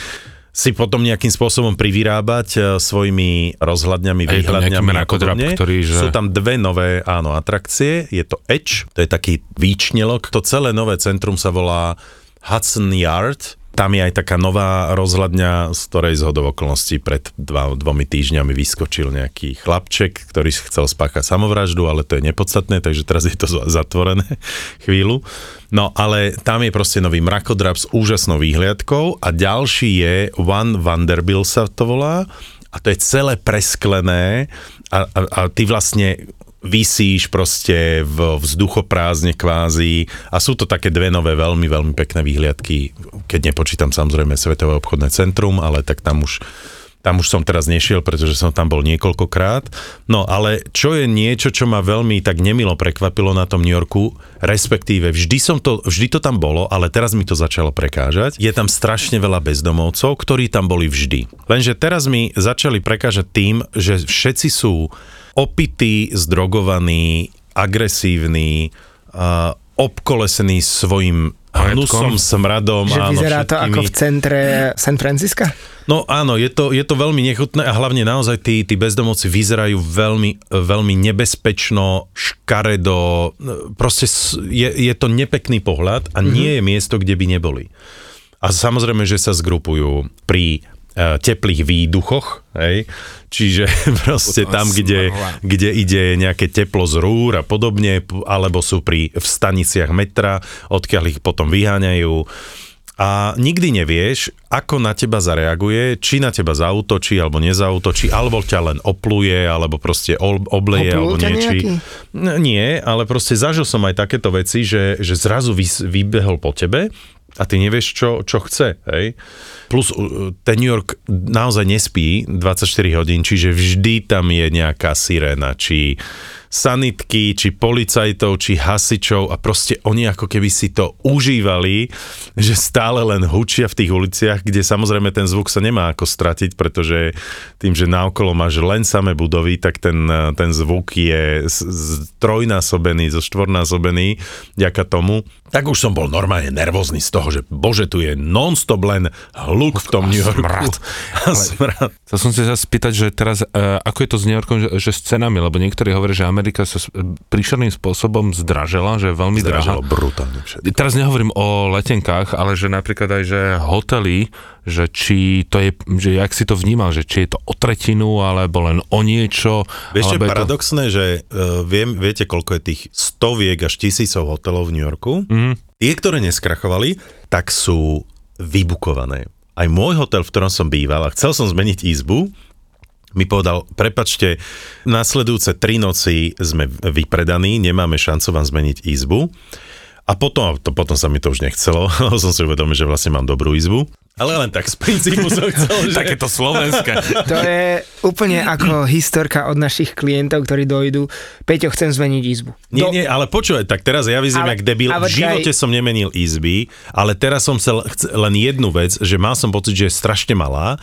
si potom nejakým spôsobom privyrábať e, svojimi rozhľadňami, výhľadňami a podobne. ktorý, že- Sú tam dve nové, áno, atrakcie. Je to Edge, to je taký výčnelok. To celé nové centrum sa volá Hudson Yard. Tam je aj taká nová rozhľadňa, z ktorej z okolností pred dva, dvomi týždňami vyskočil nejaký chlapček, ktorý chcel spáchať samovraždu, ale to je nepodstatné, takže teraz je to za- zatvorené chvíľu. No ale tam je proste nový mrakodrap s úžasnou výhliadkou a ďalší je One Vanderbilt sa to volá a to je celé presklené a, a, a ty vlastne vysíš proste v vzduchoprázdne kvázi. A sú to také dve nové veľmi, veľmi pekné výhliadky, keď nepočítam samozrejme Svetové obchodné centrum, ale tak tam už tam už som teraz nešiel, pretože som tam bol niekoľkokrát. No ale čo je niečo, čo ma veľmi tak nemilo prekvapilo na tom New Yorku, respektíve vždy, som to, vždy to tam bolo, ale teraz mi to začalo prekážať. Je tam strašne veľa bezdomovcov, ktorí tam boli vždy. Lenže teraz mi začali prekážať tým, že všetci sú opití, zdrogovaní, agresívni, uh, obkolesení svojim hnusom, smradom. Že áno, vyzerá to ako v všetkými- centre San Francisca? No áno, je to, je to veľmi nechutné a hlavne naozaj tí, tí bezdomovci vyzerajú veľmi, veľmi nebezpečno, škaredo, proste s- je, je to nepekný pohľad a nie je miesto, kde by neboli. A samozrejme, že sa zgrupujú pri teplých výduchoch, hej? čiže proste tam, kde, kde ide nejaké teplo z rúr a podobne, alebo sú pri, v staniciach metra, odkiaľ ich potom vyháňajú a nikdy nevieš, ako na teba zareaguje, či na teba zautočí alebo nezautočí, alebo ťa len opluje, alebo proste obleje, Oplul alebo ťa niečí. nejaký? No, nie, ale proste zažil som aj takéto veci, že, že zrazu vybehol po tebe a ty nevieš, čo, čo chce. Hej? Plus ten New York naozaj nespí 24 hodín, čiže vždy tam je nejaká sirena, či sanitky, či policajtov, či hasičov a proste oni ako keby si to užívali, že stále len hučia v tých uliciach, kde samozrejme ten zvuk sa nemá ako stratiť, pretože tým, že naokolo máš len samé budovy, tak ten, ten zvuk je trojnásobený, zo štvornásobený ďaka tomu. Tak už som bol normálne nervózny z toho, že bože, tu je non-stop len hluk v tom New Yorku. smrad. A smrad. Chcel som sa spýtať, že teraz, uh, ako je to s New Yorkom, že, že s cenami, lebo niektorí hovoria, že Amerika sa príšerným spôsobom zdražela, že je veľmi Zdražilo drahá. brutálne všetko. Teraz nehovorím o letenkách, ale že napríklad aj, že hotely, že či to je, že jak si to vnímal, že či je to o tretinu, alebo len o niečo. Vieš, čo je je to- paradoxné, že uh, viem, viete, koľko je tých stoviek až tisícov hotelov v New Yorku? Mm. Tie, ktoré neskrachovali, tak sú vybukované. Aj môj hotel, v ktorom som býval a chcel som zmeniť izbu, mi povedal, prepačte, nasledujúce tri noci sme vypredaní, nemáme šancu vám zmeniť izbu. A potom, to, potom sa mi to už nechcelo, lebo som si uvedomil, že vlastne mám dobrú izbu. Ale len tak z princípu som chcel, že... Takéto slovenské. To je úplne ako historka od našich klientov, ktorí dojdú. Peťo, chcem zmeniť izbu. Nie, Do- nie, ale počúvaj, tak teraz ja vyzerám Ale- jak debil. V živote som nemenil izby, ale teraz som chcel chc- len jednu vec, že mal som pocit, že je strašne malá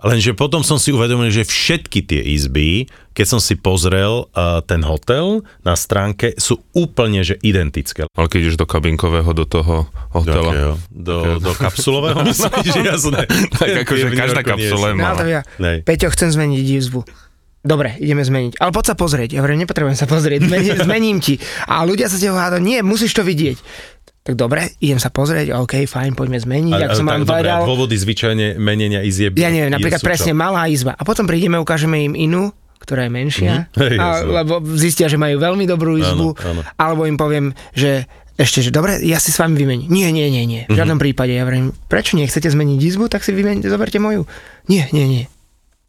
Lenže potom som si uvedomil, že všetky tie izby, keď som si pozrel uh, ten hotel na stránke, sú úplne že identické. Ale keď ideš do kabinkového, do toho hotela. Takého, do, do kapsulového myslíš, jasné. Tak akože každá kapsula má. to ja. Peťo, chcem zmeniť izbu. Dobre, ideme zmeniť. Ale poď sa pozrieť. Ja hovorím, nepotrebujem sa pozrieť, zmením, zmením ti. A ľudia sa ťa hádajú, nie, musíš to vidieť. Tak dobre, idem sa pozrieť, OK, fajn, poďme zmeniť, ak som vám a povedal. dôvody zvyčajne menenia izieb. Ja neviem, napríklad presne malá izba. A potom prídeme, ukážeme im inú, ktorá je menšia, Mhm. Hej, a, lebo zistia, že majú veľmi dobrú izbu, áno. alebo im poviem, že ešte, že dobre, ja si s vami vymením. Nie, nie, nie, nie. V Mhm. žiadnom prípade. Ja hovorím, prečo nie chcete zmeniť izbu, tak si vymeňte, zoberte moju. Nie, nie, nie.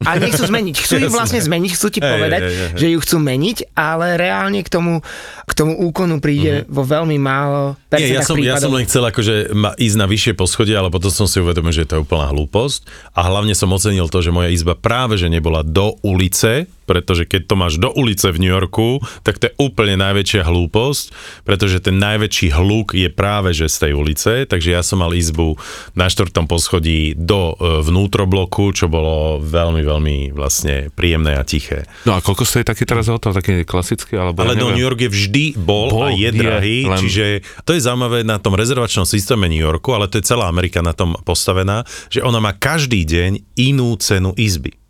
A nechcú zmeniť. Chcú ju vlastne zmeniť, chcú ti povedať, hej, hej, hej. že ju chcú meniť, ale reálne k tomu, k tomu úkonu príde vo veľmi málo. Nie, ja som, ja som len chcel akože ma, ísť na vyššie poschodie, ale potom som si uvedomil, že to je úplná hlúposť a hlavne som ocenil to, že moja izba práve že nebola do ulice, pretože keď to máš do ulice v New Yorku, tak to je úplne najväčšia hlúposť, pretože ten najväčší hluk je práve že z tej ulice, takže ja som mal izbu na štvrtom poschodí do e, vnútrobloku, čo bolo veľmi, veľmi vlastne príjemné a tiché. No a koľko stojí taký teraz hotel? Taký klasický? Alebo Ale ja no. New York je vždy bol, Bol, a je je, drahý, len- čiže to je zaujímavé na tom rezervačnom systéme New Yorku, ale to je celá Amerika na tom postavená, že ona má každý deň inú cenu izby.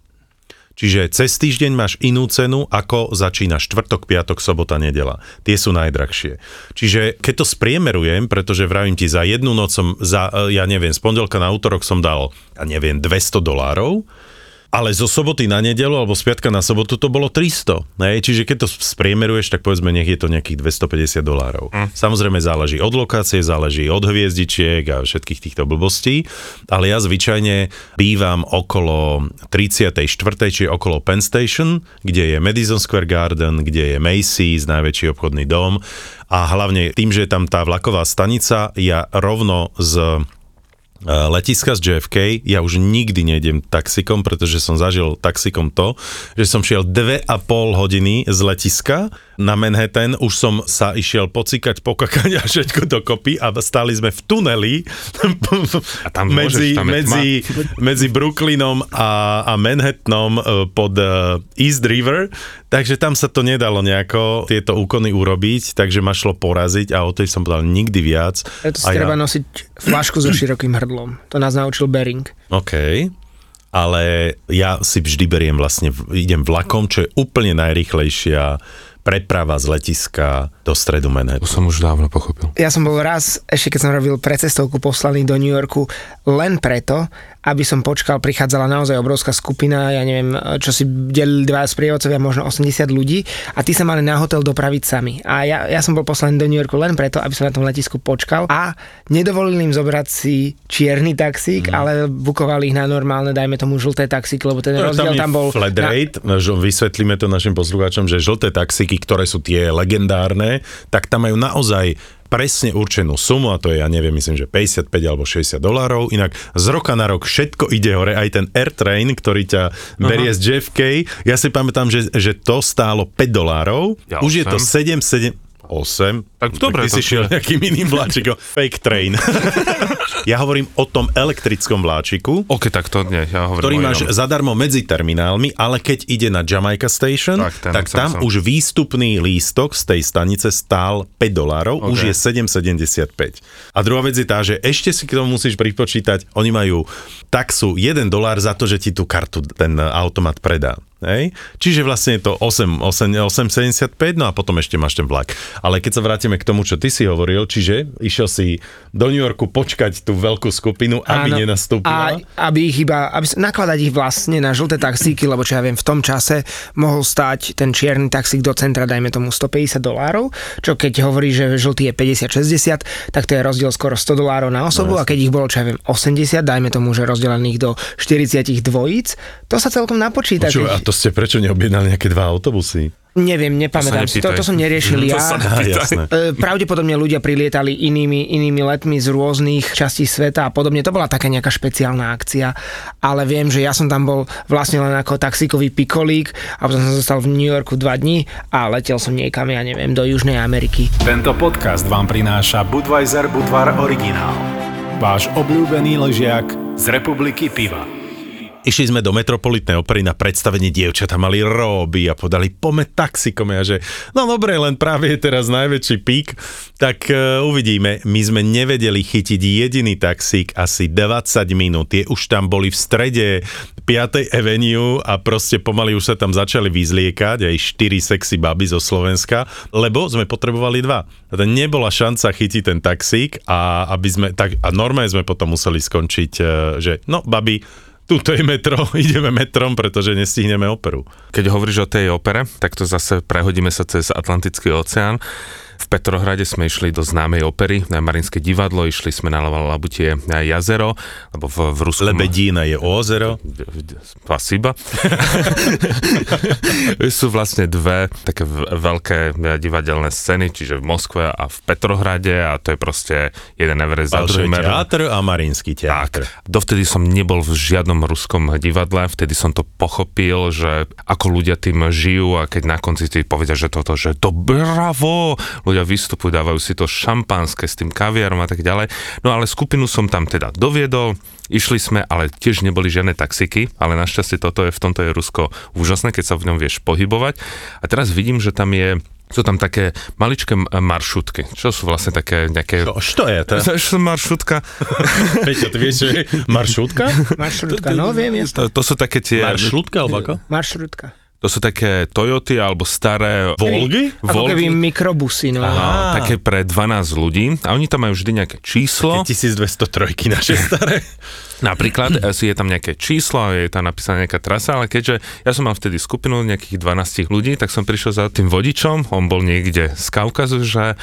Čiže cez týždeň máš inú cenu, ako začína štvrtok, piatok, sobota, nedela. Tie sú najdrahšie. Čiže keď to spriemerujem, pretože vravím ti, za jednu noc som, za, ja neviem, z pondelka na útorok som dal, ja neviem, 200 dolárov, ale zo soboty na nedelu alebo z piatka na sobotu to bolo 300. Hej? Čiže keď to spriemeruješ, tak povedzme, nech je to nejakých 250 dolárov. Mm. Samozrejme záleží od lokácie, záleží od hviezdičiek a všetkých týchto blbostí, ale ja zvyčajne bývam okolo 34. čiže okolo Penn Station, kde je Madison Square Garden, kde je Macy's, najväčší obchodný dom a hlavne tým, že je tam tá vlaková stanica, ja rovno z letiska z JFK, ja už nikdy nejdem taxikom, pretože som zažil taxikom to, že som šiel dve a pol hodiny z letiska na Manhattan, už som sa išiel pocikať, pokakať a všetko dokopy a stáli sme v tuneli A tam medzi, môžeš, tam medzi, medzi Brooklynom a, a Manhattanom e, pod e, East River, takže tam sa to nedalo nejako tieto úkony urobiť, takže ma šlo poraziť a o tej som povedal nikdy viac. Preto si A treba nosiť flašku so širokým hrdlom. To nás naučil Bering. OK, ale ja si vždy beriem vlastne, idem vlakom, čo je úplne najrýchlejšia preprava z letiska do stredu To Manhattan. som už dávno pochopil. Ja som bol raz, ešte keď som robil precestovku poslaný do New Yorku, len preto, aby som počkal, prichádzala naozaj obrovská skupina, ja neviem, čo si delili dva sprievodcovia, možno 80 ľudí a tí sa mali na hotel dopraviť sami. A ja, ja som bol poslaný do New Yorku len preto, aby som na tom letisku počkal a nedovolili im zobrať si čierny taxík, mm. ale bukovali ich na normálne, dajme tomu žlté taxíky, lebo ten No, rozdiel je tam bol... flat na- rate, že vysvetlíme to našim poslucháčom, že žlté taxíky, ktoré sú tie legendárne, tak tam majú naozaj presne určenú sumu a to je, ja neviem, myslím, že 55 alebo 60 dolárov. Inak z roka na rok všetko ide hore, aj ten Airtrain, ktorý ťa berie z JFK. Ja si pamätám, že, že to stálo 5 dolárov, Ja už je to 8. 7, 7, 8. Tak dobre, ty si šiel nejakým iným vláčikom. Fake train. ja hovorím o tom elektrickom vláčiku, OK, tak to nie, ja hovorím ktorý máš inom. zadarmo medzi terminálmi, ale keď ide na Jamaica Station, Tak, ten tak tam som. už výstupný lístok z tej stanice stál 5 dolárov, Ok. už je 7,75. A druhá vec je tá, že ešte si k tomu musíš pripočítať, oni majú taxu 1 dolár za to, že ti tú kartu ten automat predá. Hej? Čiže vlastne je to 8, 8, 8,75, no a potom ešte máš ten vlak. Ale keď sa vrátime k tomu, čo ty si hovoril, čiže išiel si do New Yorku počkať tú veľkú skupinu, aby Áno. nenastúpila. A aby ich iba, aby nakladať ich vlastne na žlté taxíky, lebo čo ja viem, v tom čase mohol stať ten čierny taxík do centra, dajme tomu 150 dolárov, čo keď hovorí, že žltý je 50-60, tak to je rozdiel skoro 100 dolárov na osobu a keď ich bolo, čo ja viem, 80, dajme tomu, že rozdelených do 40 dvojíc, to sa celkom napočíta. Počuj, a keď- to ste prečo neobjednali nejaké dva autobusy? Neviem, nepamätám si, to, to som neriešil To ja. sa nepýtaj. E, Pravdepodobne ľudia prilietali inými, inými letmi z rôznych častí sveta a podobne. To bola taká nejaká špeciálna akcia, ale viem, že ja som tam bol vlastne len ako taxíkový pikolík a potom som zostal v New Yorku dva dní a letel som niekam, ja neviem, do Južnej Ameriky. Tento podcast vám prináša Budweiser Budvar Originál. Váš obľúbený ležiak z republiky piva. Išli sme do Metropolitnej opery na predstavenie dievčata, mali roby a podali pome taxikom a že no dobre, len práve je teraz najväčší pík, tak uh, uvidíme. My sme nevedeli chytiť jediný taxík asi 20 minút. Tie už tam boli v strede 5. Avenue a proste pomaly už sa tam začali vyzliekať aj 4 sexy baby zo Slovenska, lebo sme potrebovali dva. Teda nebola šanca chytiť ten taxík a aby sme, tak, a normálne sme potom museli skončiť, uh, že no babi, tuto je metro, ideme metrom, pretože nestihneme operu. Keď hovoríš o tej opere, tak to zase prehodíme sa cez Atlantický oceán. V Petrohrade sme išli do známej opery, na Marinské divadlo, išli sme na Labutie jazero, lebo v, v Rusku... Lebedína je ozero. Spasiba. Sú vlastne dve také veľké divadelné scény, čiže v Moskve a v Petrohrade a to je proste jeden Everest za druhým. teatr a Marinský teatr. Tak. Dovtedy som nebol v žiadnom ruskom divadle, vtedy som to pochopil, že ako ľudia tým žijú a keď na konci ti povedia, že toto, že to bravo, ľudia vystupujú, dávajú si to šampanské s tým kaviarom a tak ďalej. No ale skupinu som tam teda doviedol, išli sme, ale tiež neboli žiadne taxiky, ale našťastie toto je v tomto je Rusko úžasné, keď sa v ňom vieš pohybovať. A teraz vidím, že tam je sú tam také maličké maršrutky. Čo sú vlastne také nejaké... Čo, čo je to? Čo maršrutka? Peťo, ty vieš, že maršrutka? Maršrutka, no viem. To, to sú také tie... Maršrutka, alebo ako? Maršrutka. To sú také Toyoty alebo staré Volgy? Ako keby mikrobusy, no. Aha, také pre 12 ľudí a oni tam majú vždy nejaké číslo. Také 1203 naše staré. Napríklad si je tam nejaké číslo je tam napísaná nejaká trasa, ale keďže ja som mal vtedy skupinu nejakých 12 ľudí, tak som prišiel za tým vodičom, on bol niekde z Kaukazu, že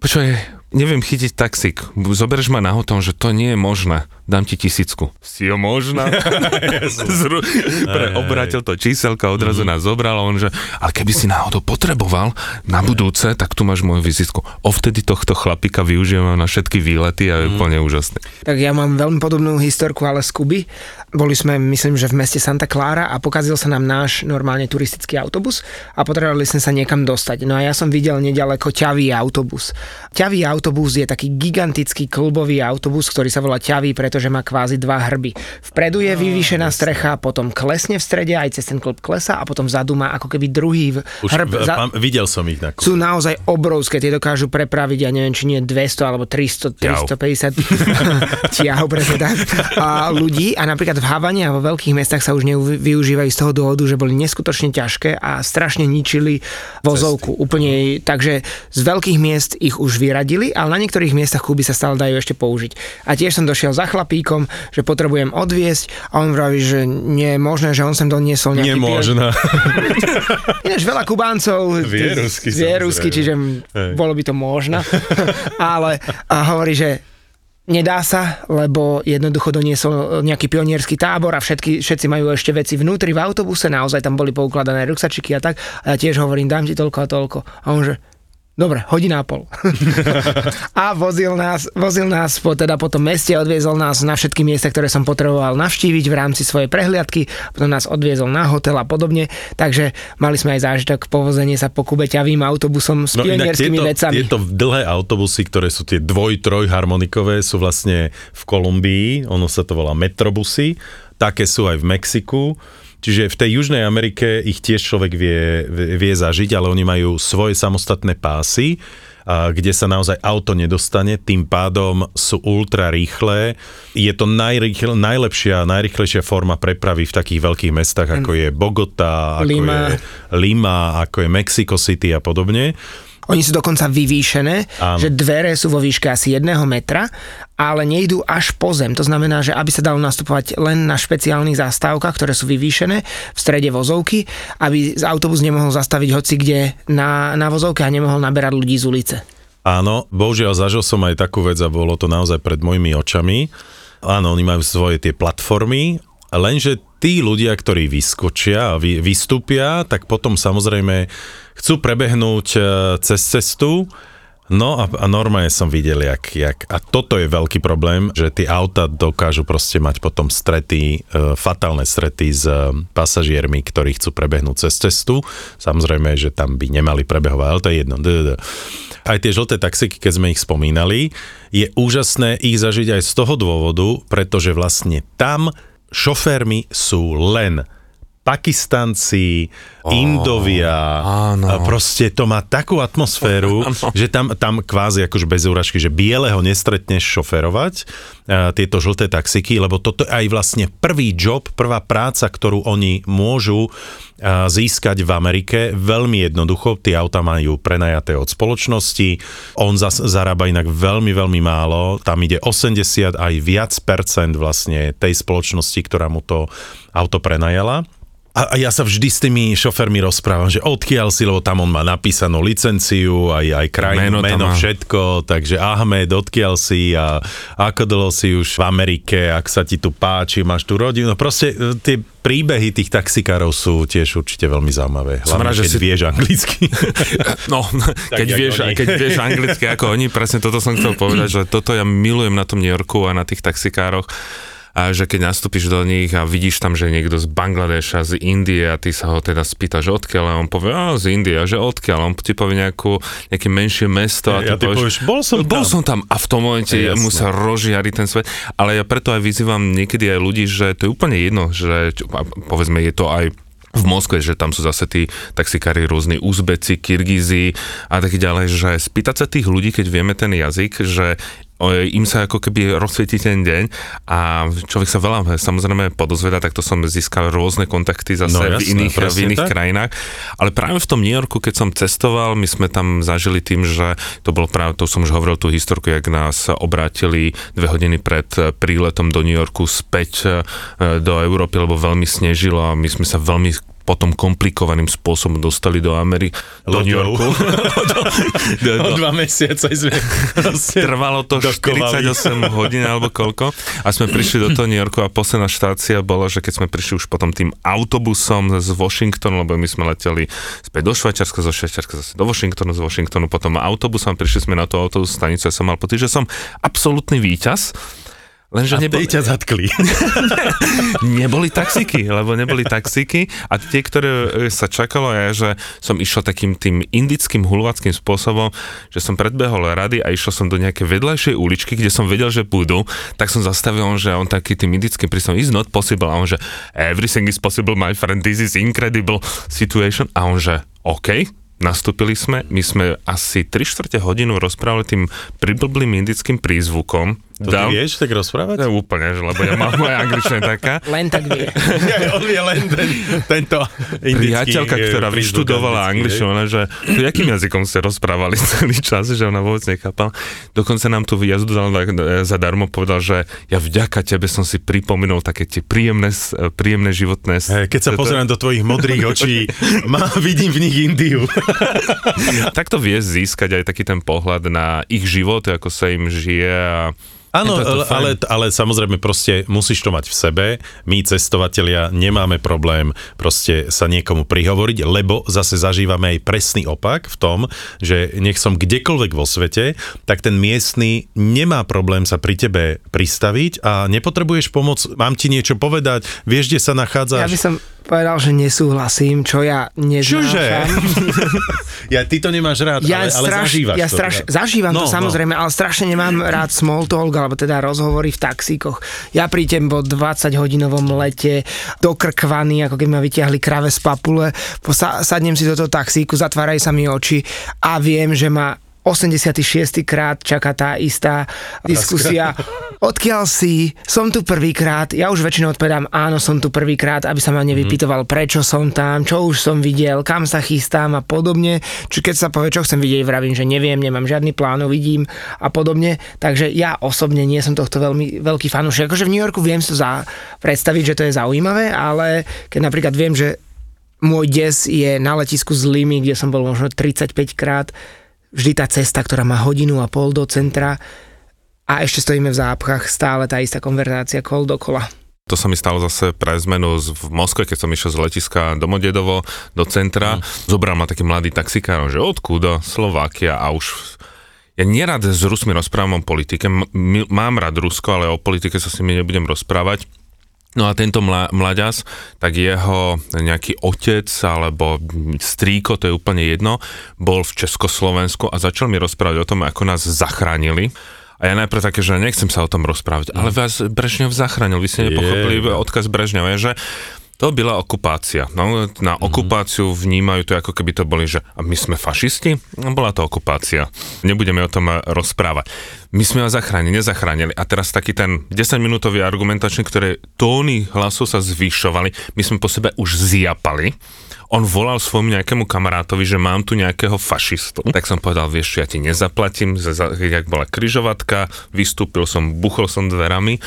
počuj, neviem chytiť taxík, zoberieš ma na hotel, že to nie je možné, dám ti tisícku. Si ho možná? Zru... Pre, obrátil to číselka, odrazu mm-hmm. nás zobral a on, že ale keby si náhodou potreboval na budúce, tak tu máš moju vizitku. Ovtedy tohto chlapika využívam na všetky výlety a je mm. úplne úžasný. Tak ja mám veľmi podobnú historku, ale z Kuby. Boli sme, myslím, že v meste Santa Clara a pokazil sa nám náš normálne turistický autobus a potrebovali sme sa niekam dostať. No a ja som videl nedaleko ťavý autobus. Ťavý autobus je taký gigantický klubový autobus, ktorý sa volá ťavý, pretože má kvázi dva hrby. Vpredu je vyvýšená strecha, potom klesne v strede, aj cez ten klub klesa a potom vzadu má ako keby druhý Už hrb. v, Za... pam, videl som ich na Sú naozaj obrovské, tie dokážu prepraviť, ja neviem, či nie 200 alebo 300, 350 ťahov, presne tak, a ľudí a napríklad v Havane a vo veľkých mestách sa už nevyužívajú z toho dôvodu, že boli neskutočne ťažké a strašne ničili vozovku. Cesty. Úplne, takže z veľkých miest ich už vyradili, ale na niektorých miestach Kuby sa stále dajú ešte použiť. A tiež som došiel za chlapíkom, že potrebujem odviesť a on vraví, že nie je možné, že on sem doniesol nejaký Nemožné. Ináč veľa Kubáncov Vie rusky, vie rusky, čiže Hej. bolo by to možné. ale a hovorí, že Nedá sa, lebo jednoducho doniesol nejaký pionierský tábor a všetky, všetci majú ešte veci vnútri v autobuse, naozaj tam boli poukladané ruksačiky a tak. A ja tiež hovorím, dám ti toľko a toľko. A on že, Dobre, hodina a pol. a vozil nás, vozil nás po, teda po tom meste, odviezol nás na všetky miesta, ktoré som potreboval navštíviť v rámci svojej prehliadky, potom nás odviezol na hotel a podobne, takže mali sme aj zážitok povozenie sa po Kube ťavým autobusom s no, pionierskými tieto, vecami. Tieto dlhé autobusy, ktoré sú tie dvoj, troj harmonikové, sú vlastne v Kolumbii, ono sa to volá metrobusy, také sú aj v Mexiku. Čiže v tej Južnej Amerike ich tiež človek vie, vie zažiť, ale oni majú svoje samostatné pásy, kde sa naozaj auto nedostane, tým pádom sú ultra rýchle. Je to najrýchle, najlepšia, najrýchlejšia forma prepravy v takých veľkých mestách, ako je Bogota, ako Lima. je Lima, ako je Mexico City a podobne. Oni sú dokonca vyvýšené, Áno. že dvere sú vo výške asi jedného metra, ale nejdú až po zem. To znamená, že aby sa dalo nastupovať len na špeciálnych zástavkách, ktoré sú vyvýšené v strede vozovky, aby autobus nemohol zastaviť hoci kde na, na vozovke a nemohol naberať ľudí z ulice. Áno, bohužiaľ zažil som aj takú vec a bolo to naozaj pred mojimi očami. Áno, oni majú svoje tie platformy, lenže tí ľudia, ktorí vyskočia a vy, vystúpia, tak potom samozrejme chcú prebehnúť e, cez cestu, No a, a normálne som videl, jak, jak, a toto je veľký problém, že tie auta dokážu proste mať potom strety, e, fatálne strety s e, pasažiermi, ktorí chcú prebehnúť cez cestu. Samozrejme, že tam by nemali prebehovať, ale to je jedno. Aj tie žlté taxiky, keď sme ich spomínali, je úžasné ich zažiť aj z toho dôvodu, pretože vlastne tam šoférmi sú len Pakistanci, oh, Indovia, áno. proste to má takú atmosféru, že tam, tam kvázi akože bez úražky, že bieleho nestretneš šoferovať, a tieto žlté taxiky, lebo toto je aj vlastne prvý job, prvá práca, ktorú oni môžu získať v Amerike veľmi jednoducho. Tie auta majú prenajaté od spoločnosti, on zas, zarába inak veľmi, veľmi málo, tam ide 80 aj viac percent vlastne tej spoločnosti, ktorá mu to auto prenajala. A, a ja sa vždy s tými šofermi rozprávam, že odkiaľ si, lebo tam on má napísanú licenciu, aj, aj krajinu, Meno meno, všetko, takže Ahmed, odkiaľ si a ako dlho si už v Amerike, ak sa ti tu páči, máš tu rodinu, proste e, tie príbehy tých taxikárov sú tiež určite veľmi zaujímavé. Som Hlavne, rád, že keď si- vieš anglicky. No, keď, vieš, oni. keď vieš anglicky ako oni, presne toto som chcel povedať, že toto ja milujem na tom New Yorku a na tých taxikároch, a že keď nastúpiš do nich a vidíš tam, že niekto z Bangladeša, z Indie a ty sa ho teda spýtaš odkiaľ a on povie, a z Indie, a že odkiaľ, on ti povie nejakú, nejaké menšie mesto a ty, Ja ty povieš, bol som bol tam." som tam a v tom momente Jasné. mu sa rozžiari ten svet, ale ja preto aj vyzývam niekedy aj ľudí, že to je úplne jedno, že povedzme je to aj v Moskve, že tam sú zase tí taxikári rôzni Uzbeci, Kyrgyzi a tak ďalej, že spýtať sa tých ľudí, keď vieme ten jazyk, že im sa ako keby rozsvietí ten deň a človek sa veľa samozrejme podozveda, takto som získal rôzne kontakty zase No v jasné, iných, v iných tak. krajinách, ale práve v tom New Yorku, keď som cestoval, my sme tam zažili tým, že to bolo práve, to som už hovoril tú historku, jak nás obrátili dve hodiny pred príletom do New Yorku späť eh, do Európy, lebo veľmi snežilo a my sme sa veľmi potom komplikovaným spôsobom dostali do Ameriky, do New. Yorku. do, O do, dva mesiace sme Trvalo to dokovali. 48 hodín alebo koľko a sme prišli do toho New Yorku a posledná štácia bola, že keď sme prišli už potom tým autobusom z Washingtonu, lebo my sme leteli späť do Švajčiarska, zo Švajčiarska zase do Washingtonu, z Washingtonu potom autobusom, prišli sme na tú autobus stanicu a som mal pocit, že som absolútny víťaz, Lenže A nebo, tej ťa zatkli. neboli taxíky, lebo neboli taxíky a tie, ktoré e, sa čakalo je, že som išiel takým tým indickým hulvackým spôsobom, že som predbehol rady a išiel som do nejakej vedľajšej uličky, kde som vedel, že budú, tak som zastavil, že on taký tým indickým prísom, is not possible, a on, že everything is possible, my friend, this is incredible situation, a on, že OK, Nastúpili sme, my sme asi 3 čtvrte hodinu rozprávali tým priblblým indickým prízvukom. To ty vieš tak To rozprávať? je úplne, že, lebo ja mám moja angličtina taká. Len tak vie. Ja, on vie len ten, tento indický, priateľka, eh, ktorá vyštudovala angličtinu, ona, že to jakým jazykom ste rozprávali celý čas, že ona vôbec nechápala. Dokonca nám tú jazdu dal zadarmo, povedal, že ja vďaka tebe som si pripomenul také tie príjemné, príjemné životné... Hej, keď sa pozerám do tvojich modrých očí, má, vidím v nich Indiu. Takto vie získať aj taký ten pohľad na ich život, ako sa im žije a Áno, ale, ale samozrejme proste musíš to mať v sebe. My cestovatelia nemáme problém proste sa niekomu prihovoriť, lebo zase zažívame aj presný opak v tom, že nech som kdekoľvek vo svete, tak ten miestny nemá problém sa pri tebe pristaviť a nepotrebuješ pomoc, mám ti niečo povedať, vieš, kde sa nachádzaš. Ja by som povedal, že nesúhlasím, čo ja neznášam. Čože? ja, ty to nemáš rád, Ja, ale, ale straš, zažívaš ja to. straš, teda. zažívam No, to no. samozrejme, ale strašne nemám rád small talk, alebo teda rozhovory v taxíkoch. Ja prídem po 20-hodinovom lete do Krkvany, ako keď ma vyťahli krave z papule, po- sa, sadnem si do toho taxíku, zatvárajú sa mi oči a viem, že ma 86. krát čaká tá istá diskusia. Odkiaľ si? Som tu prvýkrát. Ja už väčšinou odpovedám, áno, som tu prvýkrát, aby sa ma nevypytoval, prečo som tam, čo už som videl, kam sa chystám a podobne. Či keď sa povie, čo chcem vidieť, vravím, že neviem, nemám žiadny plán, uvidím a podobne. Takže ja osobne nie som tohto veľmi veľký fanúšik. Akože v New Yorku viem si to za, predstaviť, že to je zaujímavé, ale keď napríklad viem, že môj des je na letisku z Limy, kde som bol možno 35 krát, vždy tá cesta, ktorá má hodinu a pol do centra a ešte stojíme v zápchách, stále tá istá konverzácia kol dokola. To sa mi stalo zase pre zmenu z- v Moskve, keď som išiel z letiska Domodedovo do centra. Zobral ma taký mladý taxikár, že odkúda? Slovakia a už ja nerad s Rusmi rozprávam o politike, mám rád Rusko, ale o politike sa s nimi nebudem rozprávať. No a tento mla, mlaďas, tak jeho nejaký otec alebo strýko, to je úplne jedno, bol v Československu a začal mi rozprávať o tom, ako nás zachránili. A ja najprv také, že nechcem sa o tom rozprávať, ale vás Brežňov zachránil, vy ste nepochopili Je. odkaz Brežňova, že to byla okupácia. No, na okupáciu vnímajú to, ako keby to boli, že my sme fašisti? No, bola to okupácia. Nebudeme o tom eh, rozprávať. My sme vás zachránili, nezachránili. A teraz taký ten 10-minútový argumentačný, ktoré tóny hlasov sa zvyšovali, my sme po sebe už zjapali. On volal svojmu nejakému kamarátovi, že mám tu nejakého fašistu. Tak som povedal, vieš, ja ti nezaplatím, za- za- jak bola kryžovatka, vystúpil som, buchol som dverami,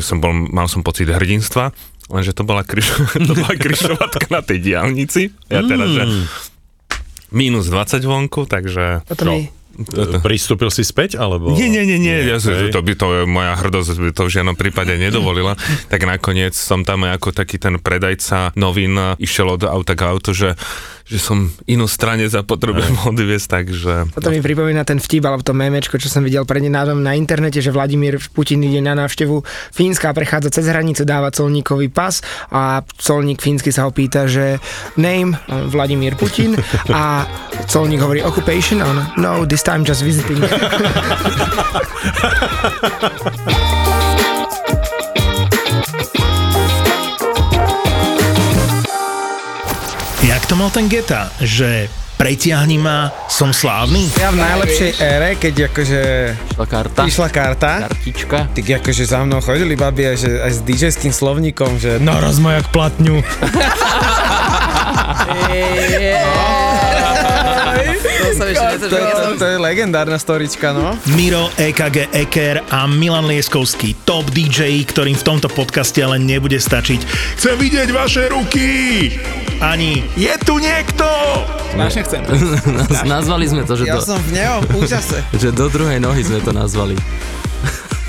som bol, mal som pocit hrdinstva, lenže to bola, kryž, to bola kryžovatka na tej diálnici. Ja teraz, že minus 20 vonku, takže... Toto mi... Pristúpil si späť, alebo? Nie, nie, nie, nie, ja, hej. to by to moja hrdosť by to v žiadnom prípade nedovolila. tak nakoniec som tam ako taký ten predajca novín išiel od auta k autu, že, že som inú strane za potrebujem odviesť, takže... Toto mi pripomína ten vtip, alebo to memečko, čo som videl prednedávnom na internete, že Vladimír Putin ide na návštevu Fínska, prechádza cez hranicu, dáva colníkový pas a colník fínsky sa ho pýta, že name Vladimír Putin a colník hovorí occupation, a on no, this time just visiting. to mal ten Geta, že pretiahni ma, som slávny? Ja v najlepšej ére, keď akože Išla karta. išla karta, Kartička. tak akože za mnou chodili babi aj, že, aj s DJ-ským slovníkom, že naraz ma jak platňu. To sa ešte to, je, to, to je legendárna storička, no. Miro, EKG Eker a Milan Lieskovský, top DJ, ktorým v tomto podcaste ale nebude stačiť. Chcem vidieť vaše ruky! Ani je tu niekto! Strašne chcem. Nazvali sme to, že, Ja do, som v neom úžase. že do druhej nohy sme to nazvali.